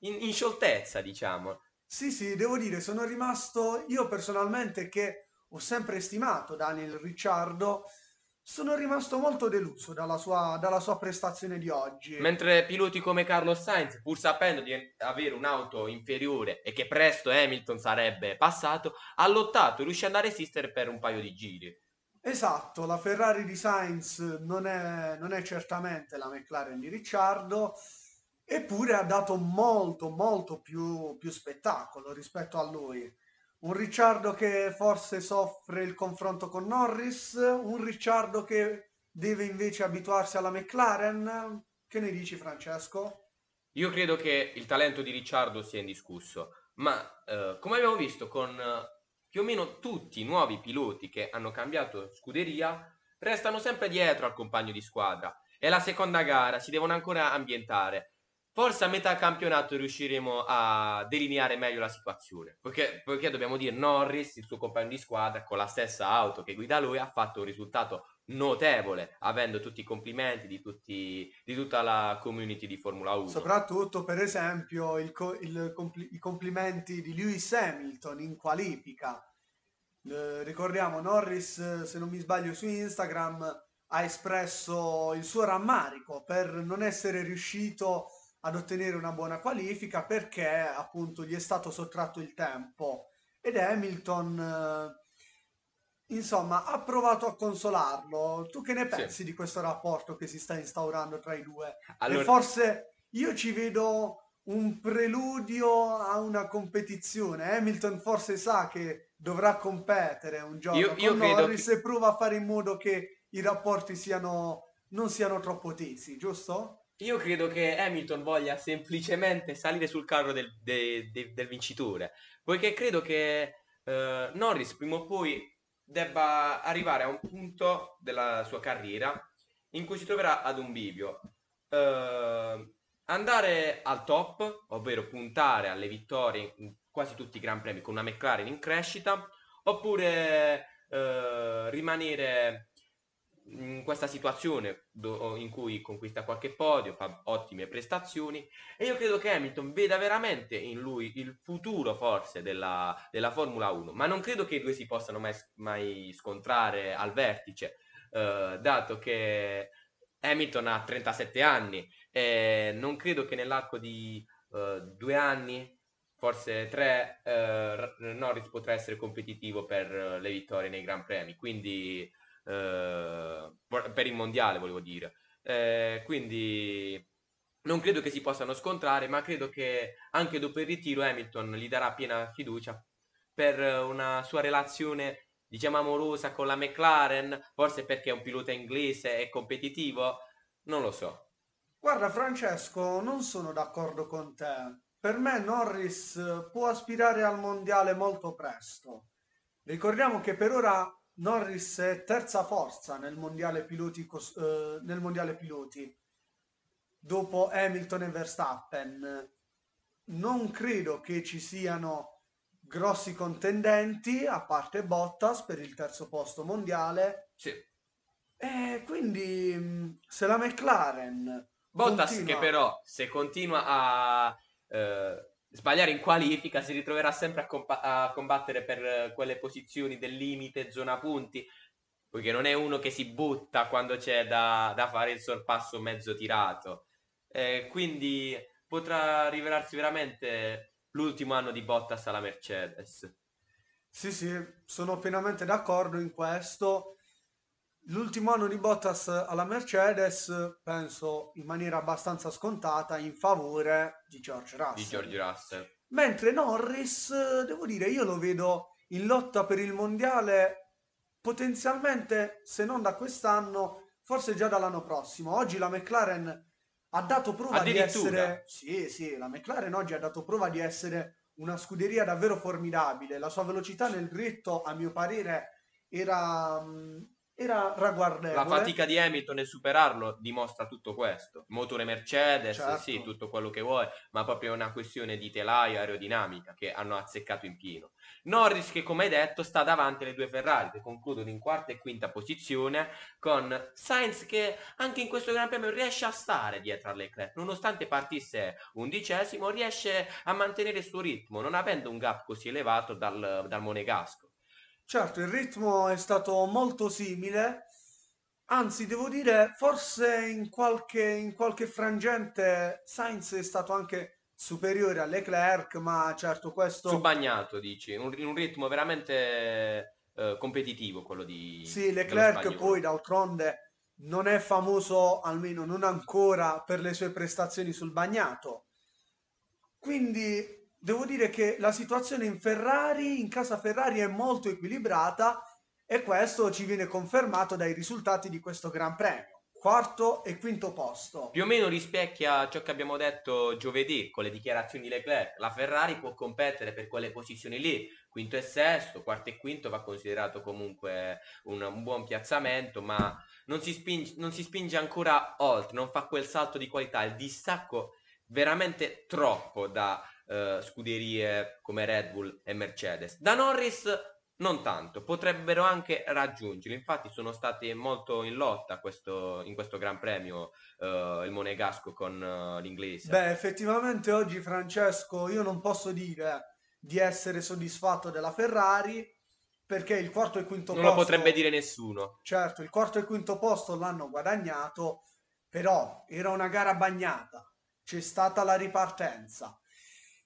in, in scioltezza, diciamo. Sì, sì, devo dire, sono rimasto io personalmente che ho sempre stimato Daniel Ricciardo, sono rimasto molto deluso dalla sua, dalla sua prestazione di oggi. Mentre piloti come Carlos Sainz, pur sapendo di avere un'auto inferiore e che presto Hamilton sarebbe passato, ha lottato, riuscendo a resistere per un paio di giri. Esatto, la Ferrari di Sainz non è, non è certamente la McLaren di Ricciardo, eppure ha dato molto, molto più, più spettacolo rispetto a lui. Un Ricciardo che forse soffre il confronto con Norris, un Ricciardo che deve invece abituarsi alla McLaren. Che ne dici, Francesco? Io credo che il talento di Ricciardo sia indiscusso, ma eh, come abbiamo visto con eh, più o meno tutti i nuovi piloti che hanno cambiato scuderia, restano sempre dietro al compagno di squadra. È la seconda gara, si devono ancora ambientare. Forse a metà campionato riusciremo a delineare meglio la situazione, perché, perché dobbiamo dire Norris, il suo compagno di squadra, con la stessa auto che guida lui, ha fatto un risultato notevole, avendo tutti i complimenti di, tutti, di tutta la community di Formula 1. Soprattutto, per esempio, il co- il compli- i complimenti di Lewis Hamilton in qualifica. Eh, ricordiamo, Norris, se non mi sbaglio, su Instagram ha espresso il suo rammarico per non essere riuscito ad ottenere una buona qualifica perché appunto gli è stato sottratto il tempo ed Hamilton, eh, insomma, ha provato a consolarlo. Tu che ne Sì. pensi di questo rapporto che si sta instaurando tra i due? E Allora, forse io ci vedo un preludio a una competizione. Hamilton forse sa che dovrà competere un giorno io, con io credo Norris che, e prova a fare in modo che i rapporti siano, non siano troppo tesi, giusto? Io credo che Hamilton voglia semplicemente salire sul carro del, de- de- del vincitore, poiché credo che eh, Norris prima o poi debba arrivare a un punto della sua carriera in cui si troverà ad un bivio. Eh, andare al top, ovvero puntare alle vittorie in quasi tutti i Gran Premi con una McLaren in crescita, oppure eh, rimanere in questa situazione do- in cui conquista qualche podio, fa ottime prestazioni e io credo che Hamilton veda veramente in lui il futuro forse della, della Formula 1, ma non credo che i due si possano mai, mai scontrare al vertice, eh, dato che Hamilton ha 37 anni e non credo che nell'arco di eh, due anni, forse tre, eh, Norris potrà essere competitivo per eh, le vittorie nei Gran Premi, quindi eh, per il mondiale volevo dire. Eh, quindi non credo che si possano scontrare, ma credo che anche dopo il ritiro Hamilton gli darà piena fiducia per una sua relazione, diciamo, amorosa con la McLaren, forse perché è un pilota inglese e competitivo, non lo so. Guarda, Francesco, non sono d'accordo con te. Per me Norris può aspirare al mondiale molto presto. Ricordiamo che per ora Norris è terza forza nel mondiale piloti, eh, nel mondiale piloti, dopo Hamilton e Verstappen. Non credo che ci siano grossi contendenti, a parte Bottas, per il terzo posto mondiale. Sì. E quindi, mh, se la McLaren Bottas che continua... però se continua a eh, sbagliare in qualifica si ritroverà sempre a, compa- a combattere per quelle posizioni del limite, zona punti, poiché non è uno che si butta quando c'è da, da fare il sorpasso mezzo tirato. Eh, quindi potrà rivelarsi veramente l'ultimo anno di Bottas alla Mercedes. Sì, sì, sono pienamente d'accordo in questo. L'ultimo anno di Bottas alla Mercedes, penso in maniera abbastanza scontata, in favore di George Russell. Di George Russell. Mentre Norris, devo dire, io lo vedo in lotta per il mondiale potenzialmente, se non da quest'anno, forse già dall'anno prossimo. Oggi la McLaren ha dato prova di essere... Sì, sì, la McLaren oggi ha dato prova di essere una scuderia davvero formidabile. La sua velocità nel dritto, a mio parere, era mm, era ragguardevole. La fatica di Hamilton nel superarlo dimostra tutto questo. Motore Mercedes, certo. sì, tutto quello che vuoi, ma proprio una questione di telaio aerodinamica che hanno azzeccato in pieno. Norris che come hai detto sta davanti alle due Ferrari che concludono in quarta e quinta posizione con Sainz che anche in questo Gran Premio riesce a stare dietro a Leclerc nonostante partisse undicesimo riesce a mantenere il suo ritmo non avendo un gap così elevato dal, dal Monegasco Certo, il ritmo è stato molto simile, anzi devo dire, forse in qualche, in qualche frangente Sainz è stato anche superiore a Leclerc, ma certo questo... Subagnato, dici, un, un ritmo veramente eh, competitivo quello di... Sì, Leclerc poi d'altronde non è famoso, almeno non ancora, per le sue prestazioni sul bagnato. Quindi devo dire che la situazione in Ferrari, in casa Ferrari è molto equilibrata e questo ci viene confermato dai risultati di questo Gran Premio. Quarto e quinto posto. Più o meno rispecchia ciò che abbiamo detto giovedì con le dichiarazioni di Leclerc. La Ferrari può competere per quelle posizioni lì, quinto e sesto, quarto e quinto va considerato comunque un, un buon piazzamento, ma non si, spinge, non si spinge ancora oltre, non fa quel salto di qualità, il distacco veramente troppo da eh, scuderie come Red Bull e Mercedes. Da Norris non tanto, potrebbero anche raggiungerlo. Infatti sono stati molto in lotta questo, in questo Gran Premio uh, il Monegasco con uh, l'inglese. Beh, effettivamente oggi Francesco io non posso dire di essere soddisfatto della Ferrari perché il quarto e quinto non posto... Non lo potrebbe dire nessuno. Certo, il quarto e quinto posto l'hanno guadagnato, però era una gara bagnata, c'è stata la ripartenza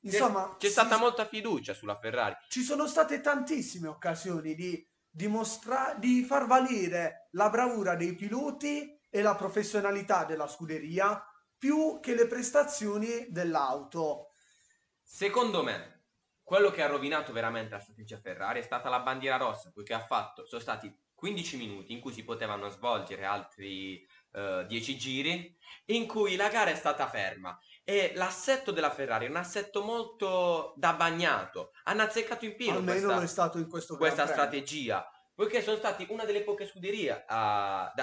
Insomma, c'è, c'è stata molta fiducia sulla Ferrari. Ci sono state tantissime occasioni di, dimostra- di far valere la bravura dei piloti e la professionalità della scuderia più che le prestazioni dell'auto. Secondo me, quello che ha rovinato veramente la strategia Ferrari è stata la bandiera rossa, poiché ha fatto, sono stati 15 minuti in cui si potevano svolgere altri 10 giri, in cui la gara è stata ferma e l'assetto della Ferrari è un assetto molto da bagnato. Hanno azzeccato in pieno Almeno questa, è stato in questo questa strategia. Poiché sono stati una delle poche scuderie ad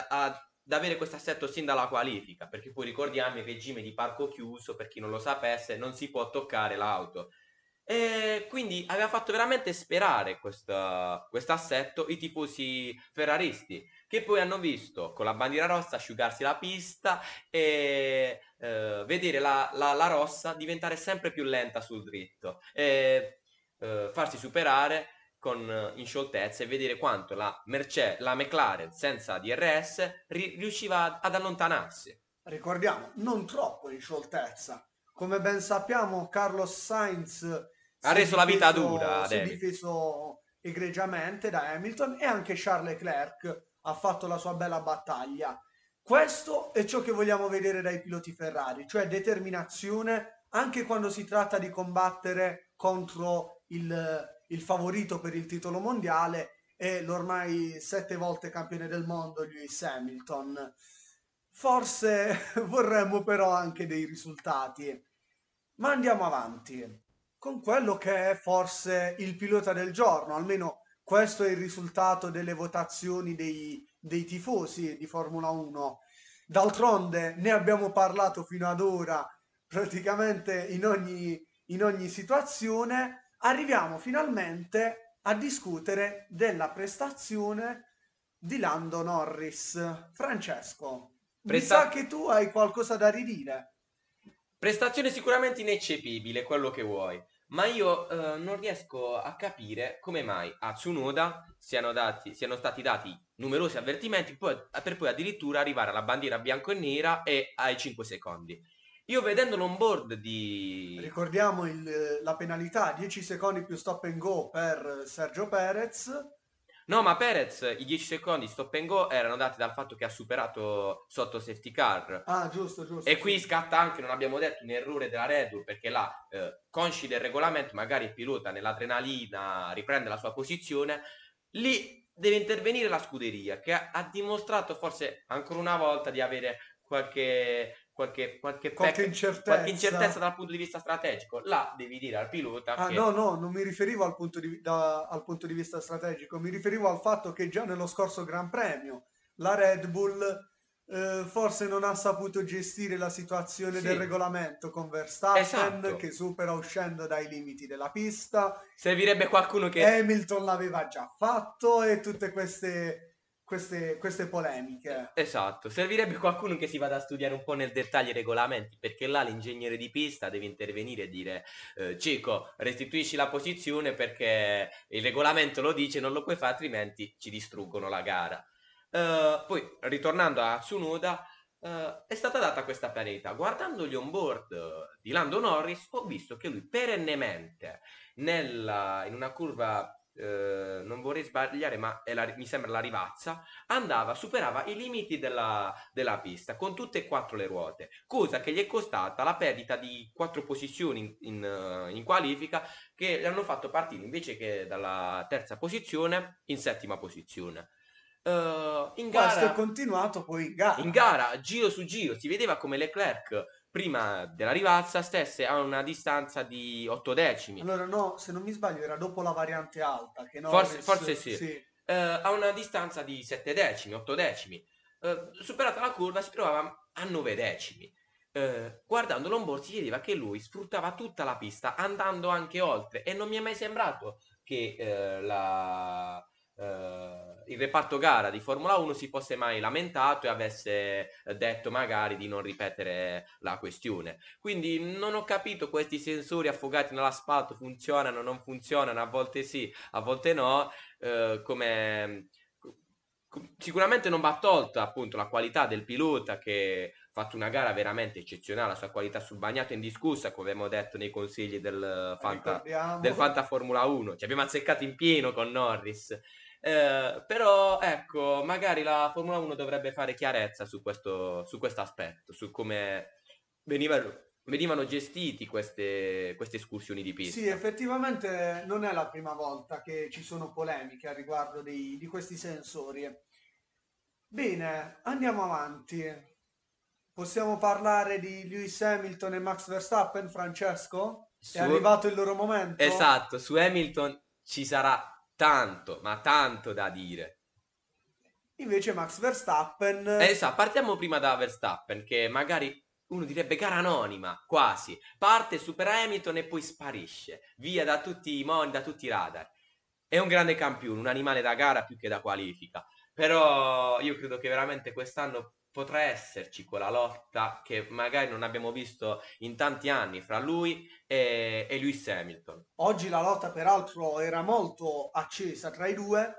avere questo assetto sin dalla qualifica. Perché poi ricordiamo il regime di parco chiuso, per chi non lo sapesse, non si può toccare l'auto. E quindi aveva fatto veramente sperare questo assetto i tifosi ferraristi che poi hanno visto con la bandiera rossa asciugarsi la pista e eh, vedere la, la, la, rossa diventare sempre più lenta sul dritto e eh, farsi superare con in scioltezza e vedere quanto la, Merce, la McLaren senza DRS ri, riusciva ad allontanarsi. Ricordiamo, non troppo in scioltezza. Come ben sappiamo, Carlos Sainz ha reso la vita dura. Si è difeso egregiamente da Hamilton e anche Charles Leclerc ha fatto la sua bella battaglia. Questo è ciò che vogliamo vedere dai piloti Ferrari, cioè determinazione anche quando si tratta di combattere contro il, il favorito per il titolo mondiale e l'ormai sette volte campione del mondo Lewis Hamilton. Forse vorremmo però anche dei risultati. Ma andiamo avanti con quello che è forse il pilota del giorno, almeno questo è il risultato delle votazioni dei, dei tifosi di Formula 1. D'altronde ne abbiamo parlato fino ad ora praticamente in ogni, in ogni situazione. Arriviamo finalmente a discutere della prestazione di Lando Norris. Francesco, Presta... mi sa che tu hai qualcosa da ridire. Prestazione sicuramente ineccepibile, quello che vuoi. Ma io eh, non riesco a capire come mai a Tsunoda siano, dati, siano stati dati numerosi avvertimenti poi, per poi addirittura arrivare alla bandiera bianco e nera e ai 5 secondi. Io vedendo l'onboard di... Ricordiamo il, la penalità, 10 secondi più stop and go per Sergio Perez. No, ma Perez, i 10 secondi stop and go erano dati dal fatto che ha superato sotto safety car. Ah, giusto, giusto. E qui scatta anche, non abbiamo detto, un errore della Red Bull, perché là, eh, consci del regolamento, magari il pilota nell'adrenalina riprende la sua posizione, lì deve intervenire la scuderia, che ha, ha dimostrato forse ancora una volta di avere qualche qualche, qualche, qualche, incertezza. qualche, incertezza. dal punto di vista strategico. Là devi dire al pilota. Ah, che... no, no, non mi riferivo al punto, di, da, al punto di vista strategico, mi riferivo al fatto che già nello scorso Gran Premio la Red Bull eh, forse non ha saputo gestire la situazione sì. del regolamento con Verstappen esatto. che supera uscendo dai limiti della pista. Servirebbe qualcuno che... Hamilton l'aveva già fatto e tutte queste queste, queste, polemiche. Esatto, servirebbe qualcuno che si vada a studiare un po' nel dettaglio i regolamenti, perché là l'ingegnere di pista deve intervenire e dire eh, Cico, restituisci la posizione perché il regolamento lo dice, non lo puoi fare, altrimenti ci distruggono la gara. Uh, poi, ritornando a Tsunoda, uh, è stata data questa penalità. Guardando gli onboard di Lando Norris, ho visto che lui perennemente nella, in una curva eh, non vorrei sbagliare, ma la, mi sembra la rivazza, andava, superava i limiti della, della, pista con tutte e quattro le ruote, cosa che gli è costata la perdita di quattro posizioni in, in, eh, in qualifica che gli hanno fatto partire invece che dalla terza posizione in settima posizione. Uh, in gara, Questo è continuato poi in gara. In gara, giro su giro, si vedeva come Leclerc prima della rivalsa stesse a una distanza di 8 decimi. Allora no, se non mi sbaglio era dopo la variante alta. Che forse, forse sì. sì. Uh, a una distanza di 7 decimi, 8 decimi. Uh, superata la curva si trovava a 9 decimi. Uh, guardando l'onboard si vedeva che lui sfruttava tutta la pista andando anche oltre e non mi è mai sembrato che la, Uh, il reparto gara di Formula 1 si fosse mai lamentato e avesse detto magari di non ripetere la questione. Quindi non ho capito questi sensori affogati nell'asfalto funzionano, non funzionano, a volte sì, a volte no, uh, come sicuramente non va tolta appunto la qualità del pilota che ha fatto una gara veramente eccezionale, la sua qualità sul bagnato è indiscussa, come abbiamo detto nei consigli del Fanta, del Fanta Formula 1. Ci abbiamo azzeccato in pieno con Norris. Eh, però ecco, magari la Formula 1 dovrebbe fare chiarezza su questo su aspetto, su come venivano, venivano gestiti queste, queste escursioni di pista. Sì, effettivamente non è la prima volta che ci sono polemiche a riguardo dei, di questi sensori. Bene, andiamo avanti. Possiamo parlare di Lewis Hamilton e Max Verstappen, Francesco? Su... È arrivato il loro momento? Esatto, su Hamilton ci sarà tanto, ma tanto da dire. Invece Max Verstappen... Esatto, partiamo prima da Verstappen, che magari uno direbbe gara anonima, quasi. Parte, supera Hamilton e poi sparisce, via da tutti i moni, da tutti i radar. È un grande campione, un animale da gara più che da qualifica. Però io credo che veramente quest'anno potrà esserci quella lotta che magari non abbiamo visto in tanti anni fra lui e, e Lewis Hamilton. Oggi la lotta peraltro era molto accesa tra i due,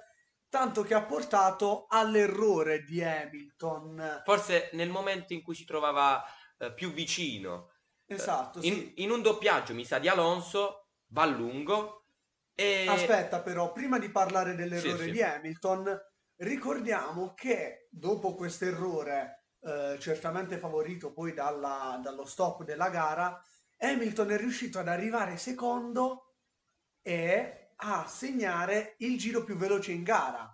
tanto che ha portato all'errore di Hamilton. Forse nel momento in cui si trovava eh, più vicino. Esatto, in, sì. in un doppiaggio mi sa di Alonso, va lungo. E... Aspetta però, prima di parlare dell'errore sì, sì. di Hamilton, Ricordiamo che dopo questo errore, eh, certamente favorito poi dalla, dallo stop della gara, Hamilton è riuscito ad arrivare secondo e a segnare il giro più veloce in gara.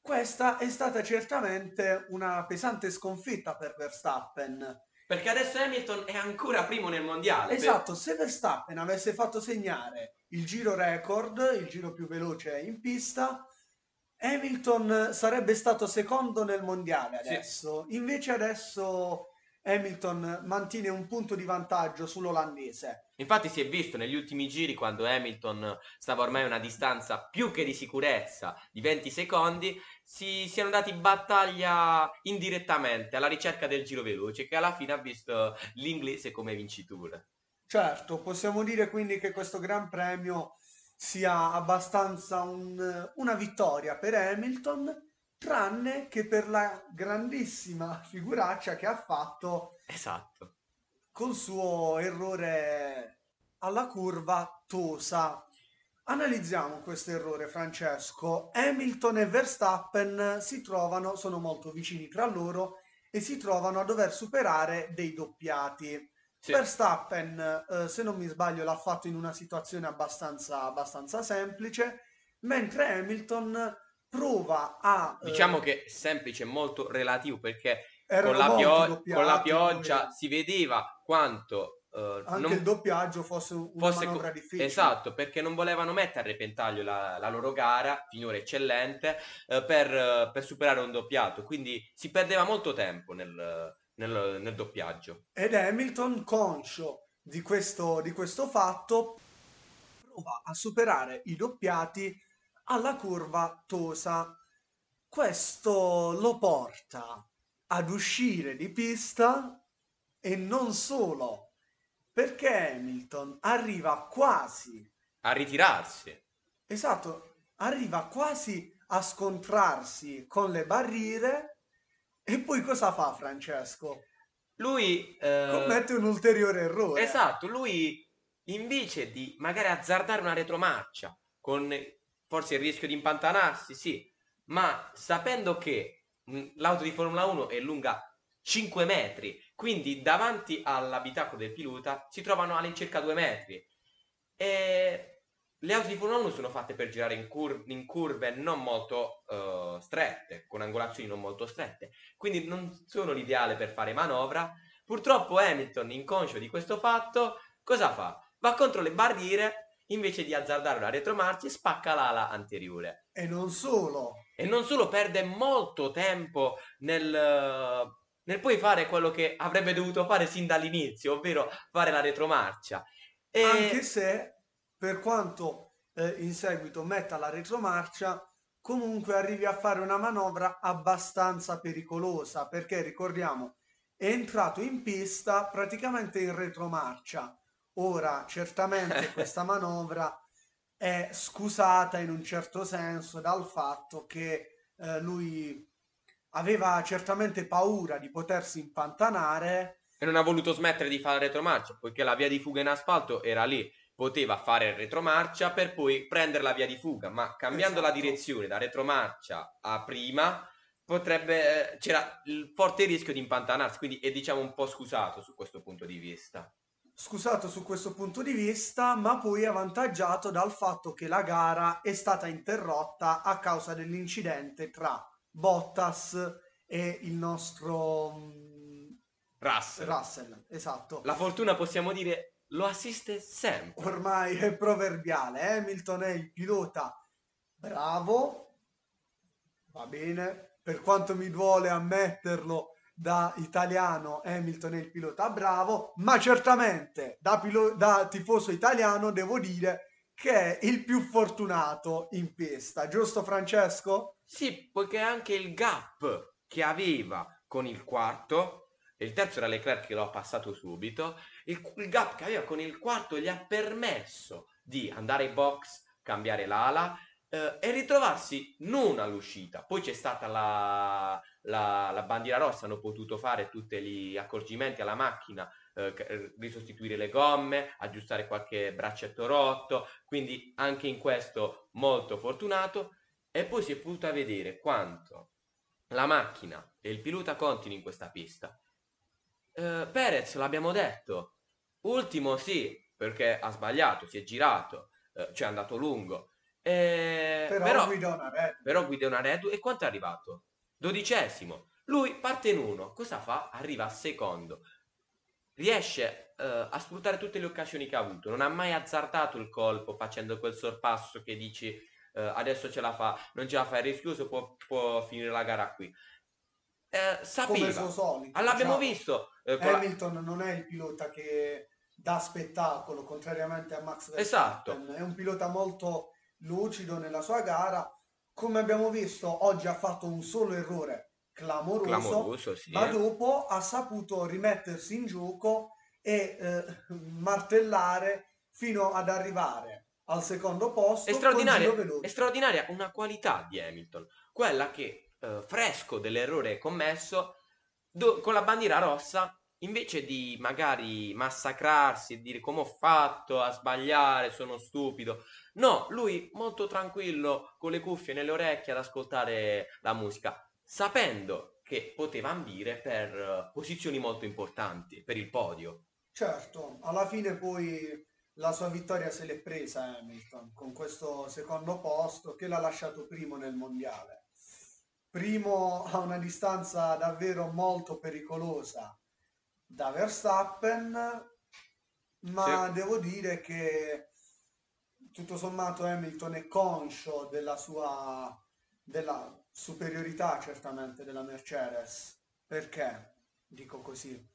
Questa è stata certamente una pesante sconfitta per Verstappen. Perché adesso Hamilton è ancora primo nel mondiale. Esatto, per... se Verstappen avesse fatto segnare il giro record, il giro più veloce in pista, Hamilton sarebbe stato secondo nel mondiale adesso, sì. invece adesso Hamilton mantiene un punto di vantaggio sull'olandese. Infatti si è visto negli ultimi giri quando Hamilton stava ormai a una distanza più che di sicurezza di 20 secondi, si siano dati battaglia indirettamente alla ricerca del giro veloce che alla fine ha visto l'inglese come vincitore. Certo, possiamo dire quindi che questo Gran Premio sia abbastanza un- una vittoria per Hamilton, tranne che per la grandissima figuraccia che ha fatto Esatto. col suo errore alla curva Tosa. Analizziamo questo errore, Francesco. Hamilton e Verstappen si trovano, sono molto vicini tra loro e si trovano a dover superare dei doppiati. Sì. Verstappen, eh, se non mi sbaglio, l'ha fatto in una situazione abbastanza, abbastanza semplice, mentre Hamilton prova a... eh, Diciamo che è semplice, molto relativo perché con la, pio- con la pioggia si vedeva quanto eh, anche non il doppiaggio fosse una fosse co- difficile. esatto perché non volevano mettere a repentaglio la, la loro gara finora eccellente eh, per, eh, per superare un doppiato quindi si perdeva molto tempo nel, nel- nel doppiaggio Ed Hamilton, conscio di questo, di questo fatto, prova a superare i doppiati alla curva Tosa. Questo lo porta ad uscire di pista e non solo, perché Hamilton arriva quasi, a ritirarsi esatto, arriva quasi a scontrarsi con le barriere e poi cosa fa Francesco? lui eh, Commette un ulteriore errore. Esatto, lui invece di magari azzardare una retromarcia con forse il rischio di impantanarsi, sì, ma sapendo che mh, l'auto di Formula 1 è lunga 5 metri, quindi davanti all'abitacolo del pilota si trovano all'incirca 2 metri. E le auto di Formula 1 sono fatte per girare in, cur- in curve non molto eh, strette, con angolazioni non molto strette, quindi non sono l'ideale per fare manovra. Purtroppo Hamilton, inconscio di questo fatto, cosa fa? Va contro le barriere invece di azzardare una retromarcia e spacca l'ala anteriore. E non solo, E non solo perde molto tempo nel, nel poi fare quello che avrebbe dovuto fare sin dall'inizio, ovvero fare la retromarcia. E... anche se per quanto eh, in seguito metta la retromarcia, comunque arrivi a fare una manovra abbastanza pericolosa, perché ricordiamo, è entrato in pista praticamente in retromarcia. Ora, certamente questa manovra è scusata in un certo senso dal fatto che eh, lui aveva certamente paura di potersi impantanare E non ha voluto smettere di fare retromarcia, poiché la via di fuga in asfalto era lì. Poteva fare retromarcia per poi prendere la via di fuga, ma cambiando la Esatto. direzione da retromarcia a prima, potrebbe, eh, c'era il forte rischio di impantanarsi, quindi è diciamo un po' scusato su questo punto di vista. scusato su questo punto di vista, ma poi avvantaggiato dal fatto che la gara è stata interrotta a causa dell'incidente tra Bottas e il nostro mm, Russell. Russell. Esatto. La fortuna possiamo dire lo assiste sempre. Ormai è proverbiale. Hamilton è il pilota bravo, va bene, per quanto mi duole ammetterlo da italiano, Hamilton è il pilota bravo, ma certamente da, pilo- da tifoso italiano devo dire che è il più fortunato in pista, giusto Francesco? Sì, poiché anche il gap che aveva con il quarto, il terzo era Leclerc che lo ha passato subito, il, il gap che aveva con il quarto gli ha permesso di andare ai box, cambiare l'ala eh, e ritrovarsi non all'uscita. Poi c'è stata la, la, la bandiera rossa, hanno potuto fare tutti gli accorgimenti alla macchina, eh, eh, risostituire le gomme, aggiustare qualche braccetto rotto, quindi anche in questo molto fortunato. E poi si è potuta vedere quanto la macchina e il pilota continui in questa pista. Eh, Perez, l'abbiamo detto, ultimo sì, perché ha sbagliato, si è girato, eh, cioè è andato lungo. Eh, Però, però, guida una Red però guida una Red e quanto è arrivato? Dodicesimo. Lui parte in uno, cosa fa? Arriva a secondo. Riesce eh, a sfruttare tutte le occasioni che ha avuto. Non ha mai azzardato il colpo facendo quel sorpasso che dici eh, adesso ce la fa, non ce la fa, è rischioso, può, può finire la gara qui. Eh, sapeva. solito. L'abbiamo diciamo. visto. eh, con la- Hamilton non è il pilota che da spettacolo, contrariamente a Max Esatto. Verstappen. È un pilota molto lucido nella sua gara. Come abbiamo visto, oggi ha fatto un solo errore clamoroso, Clamoroso, sì. ma dopo ha saputo rimettersi in gioco e eh, martellare fino ad arrivare al secondo posto È straordinaria, è straordinaria una qualità di Hamilton, quella che, eh, fresco dell'errore commesso, do- con la bandiera rossa, invece di magari massacrarsi e dire come ho fatto a sbagliare, sono stupido, no, lui molto tranquillo, con le cuffie nelle orecchie ad ascoltare la musica, sapendo che poteva ambire per eh, posizioni molto importanti, per il podio. Certo, alla fine poi la sua vittoria se l'è presa Hamilton con questo secondo posto che l'ha lasciato primo nel mondiale. Primo a una distanza davvero molto pericolosa da Verstappen, ma Sì. devo dire che tutto sommato Hamilton è conscio della sua della superiorità certamente della Mercedes. Perché dico così?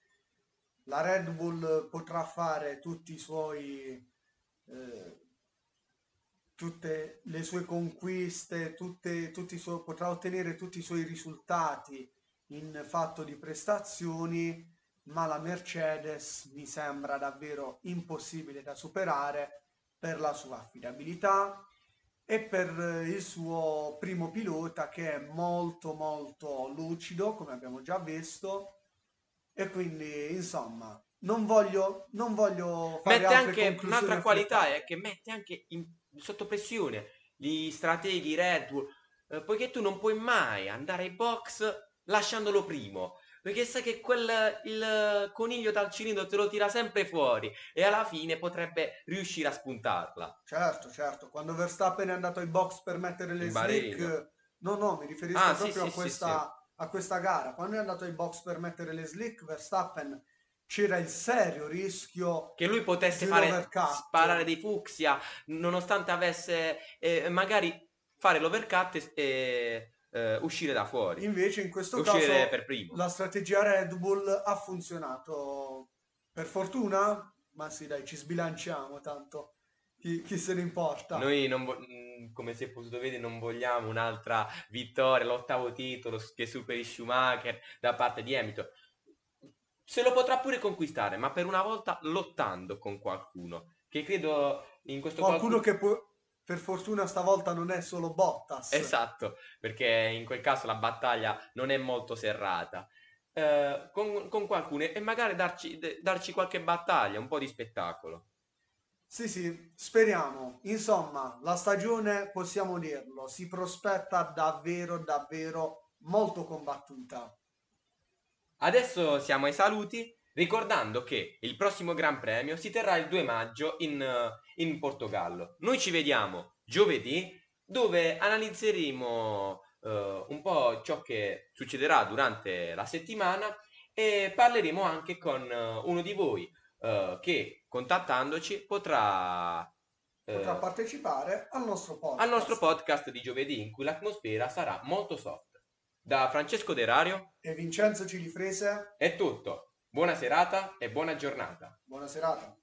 La Red Bull potrà fare tutti i suoi, eh, tutte le sue conquiste, tutte, suoi- potrà ottenere tutti i suoi risultati in fatto di prestazioni, ma la Mercedes mi sembra davvero impossibile da superare per la sua affidabilità e per eh, il suo primo pilota che è molto molto lucido, come abbiamo già visto, e quindi insomma non voglio, non voglio fare Mette anche un'altra qualità è che mette anche in- sotto pressione gli strateghi Red Bull, eh, poiché tu non puoi mai andare ai box lasciandolo primo, perché sai che quel, il coniglio dal cilindro te lo tira sempre fuori e alla fine potrebbe riuscire a spuntarla. Certo, certo, quando Verstappen è andato ai box per mettere le slick, no, no, mi riferisco Ah, sì, proprio sì, a sì, questa, a questa gara. Quando è andato ai box per mettere le slick, Verstappen c'era il serio rischio Che lui potesse fare sparare dei fucsia, nonostante avesse eh, magari fare l'overcut e e, eh, uscire da fuori, Invece in questo uscire caso la strategia Red Bull ha funzionato per fortuna, ma sì, dai, ci sbilanciamo tanto. Chi, chi se ne importa? Noi, non vo- mh, come si è potuto vedere, non vogliamo un'altra vittoria, l'ottavo titolo che superi Schumacher da parte di Hamilton. Se lo potrà pure conquistare, ma per una volta lottando con qualcuno, che credo in questo Qualcuno qualcuno... che può- per fortuna stavolta non è solo Bottas. Esatto, perché in quel caso la battaglia non è molto serrata. Eh, con, con qualcuno e magari darci, darci qualche battaglia, un po' di spettacolo. Sì, sì, speriamo. Insomma, la stagione, possiamo dirlo, si prospetta davvero, davvero molto combattuta. Adesso siamo ai saluti, ricordando che il prossimo Gran Premio si terrà il 2 maggio in, eh, in Portogallo. Noi ci vediamo giovedì, dove analizzeremo eh, un po' ciò che succederà durante la settimana e parleremo anche con eh, uno di voi eh, che contattandoci potrà, Potrà partecipare al nostro podcast. al nostro podcast di giovedì in cui l'atmosfera sarà molto soft. Da Francesco Derario E Vincenzo Cilifrese, è tutto. Buona serata e buona giornata. buona serata.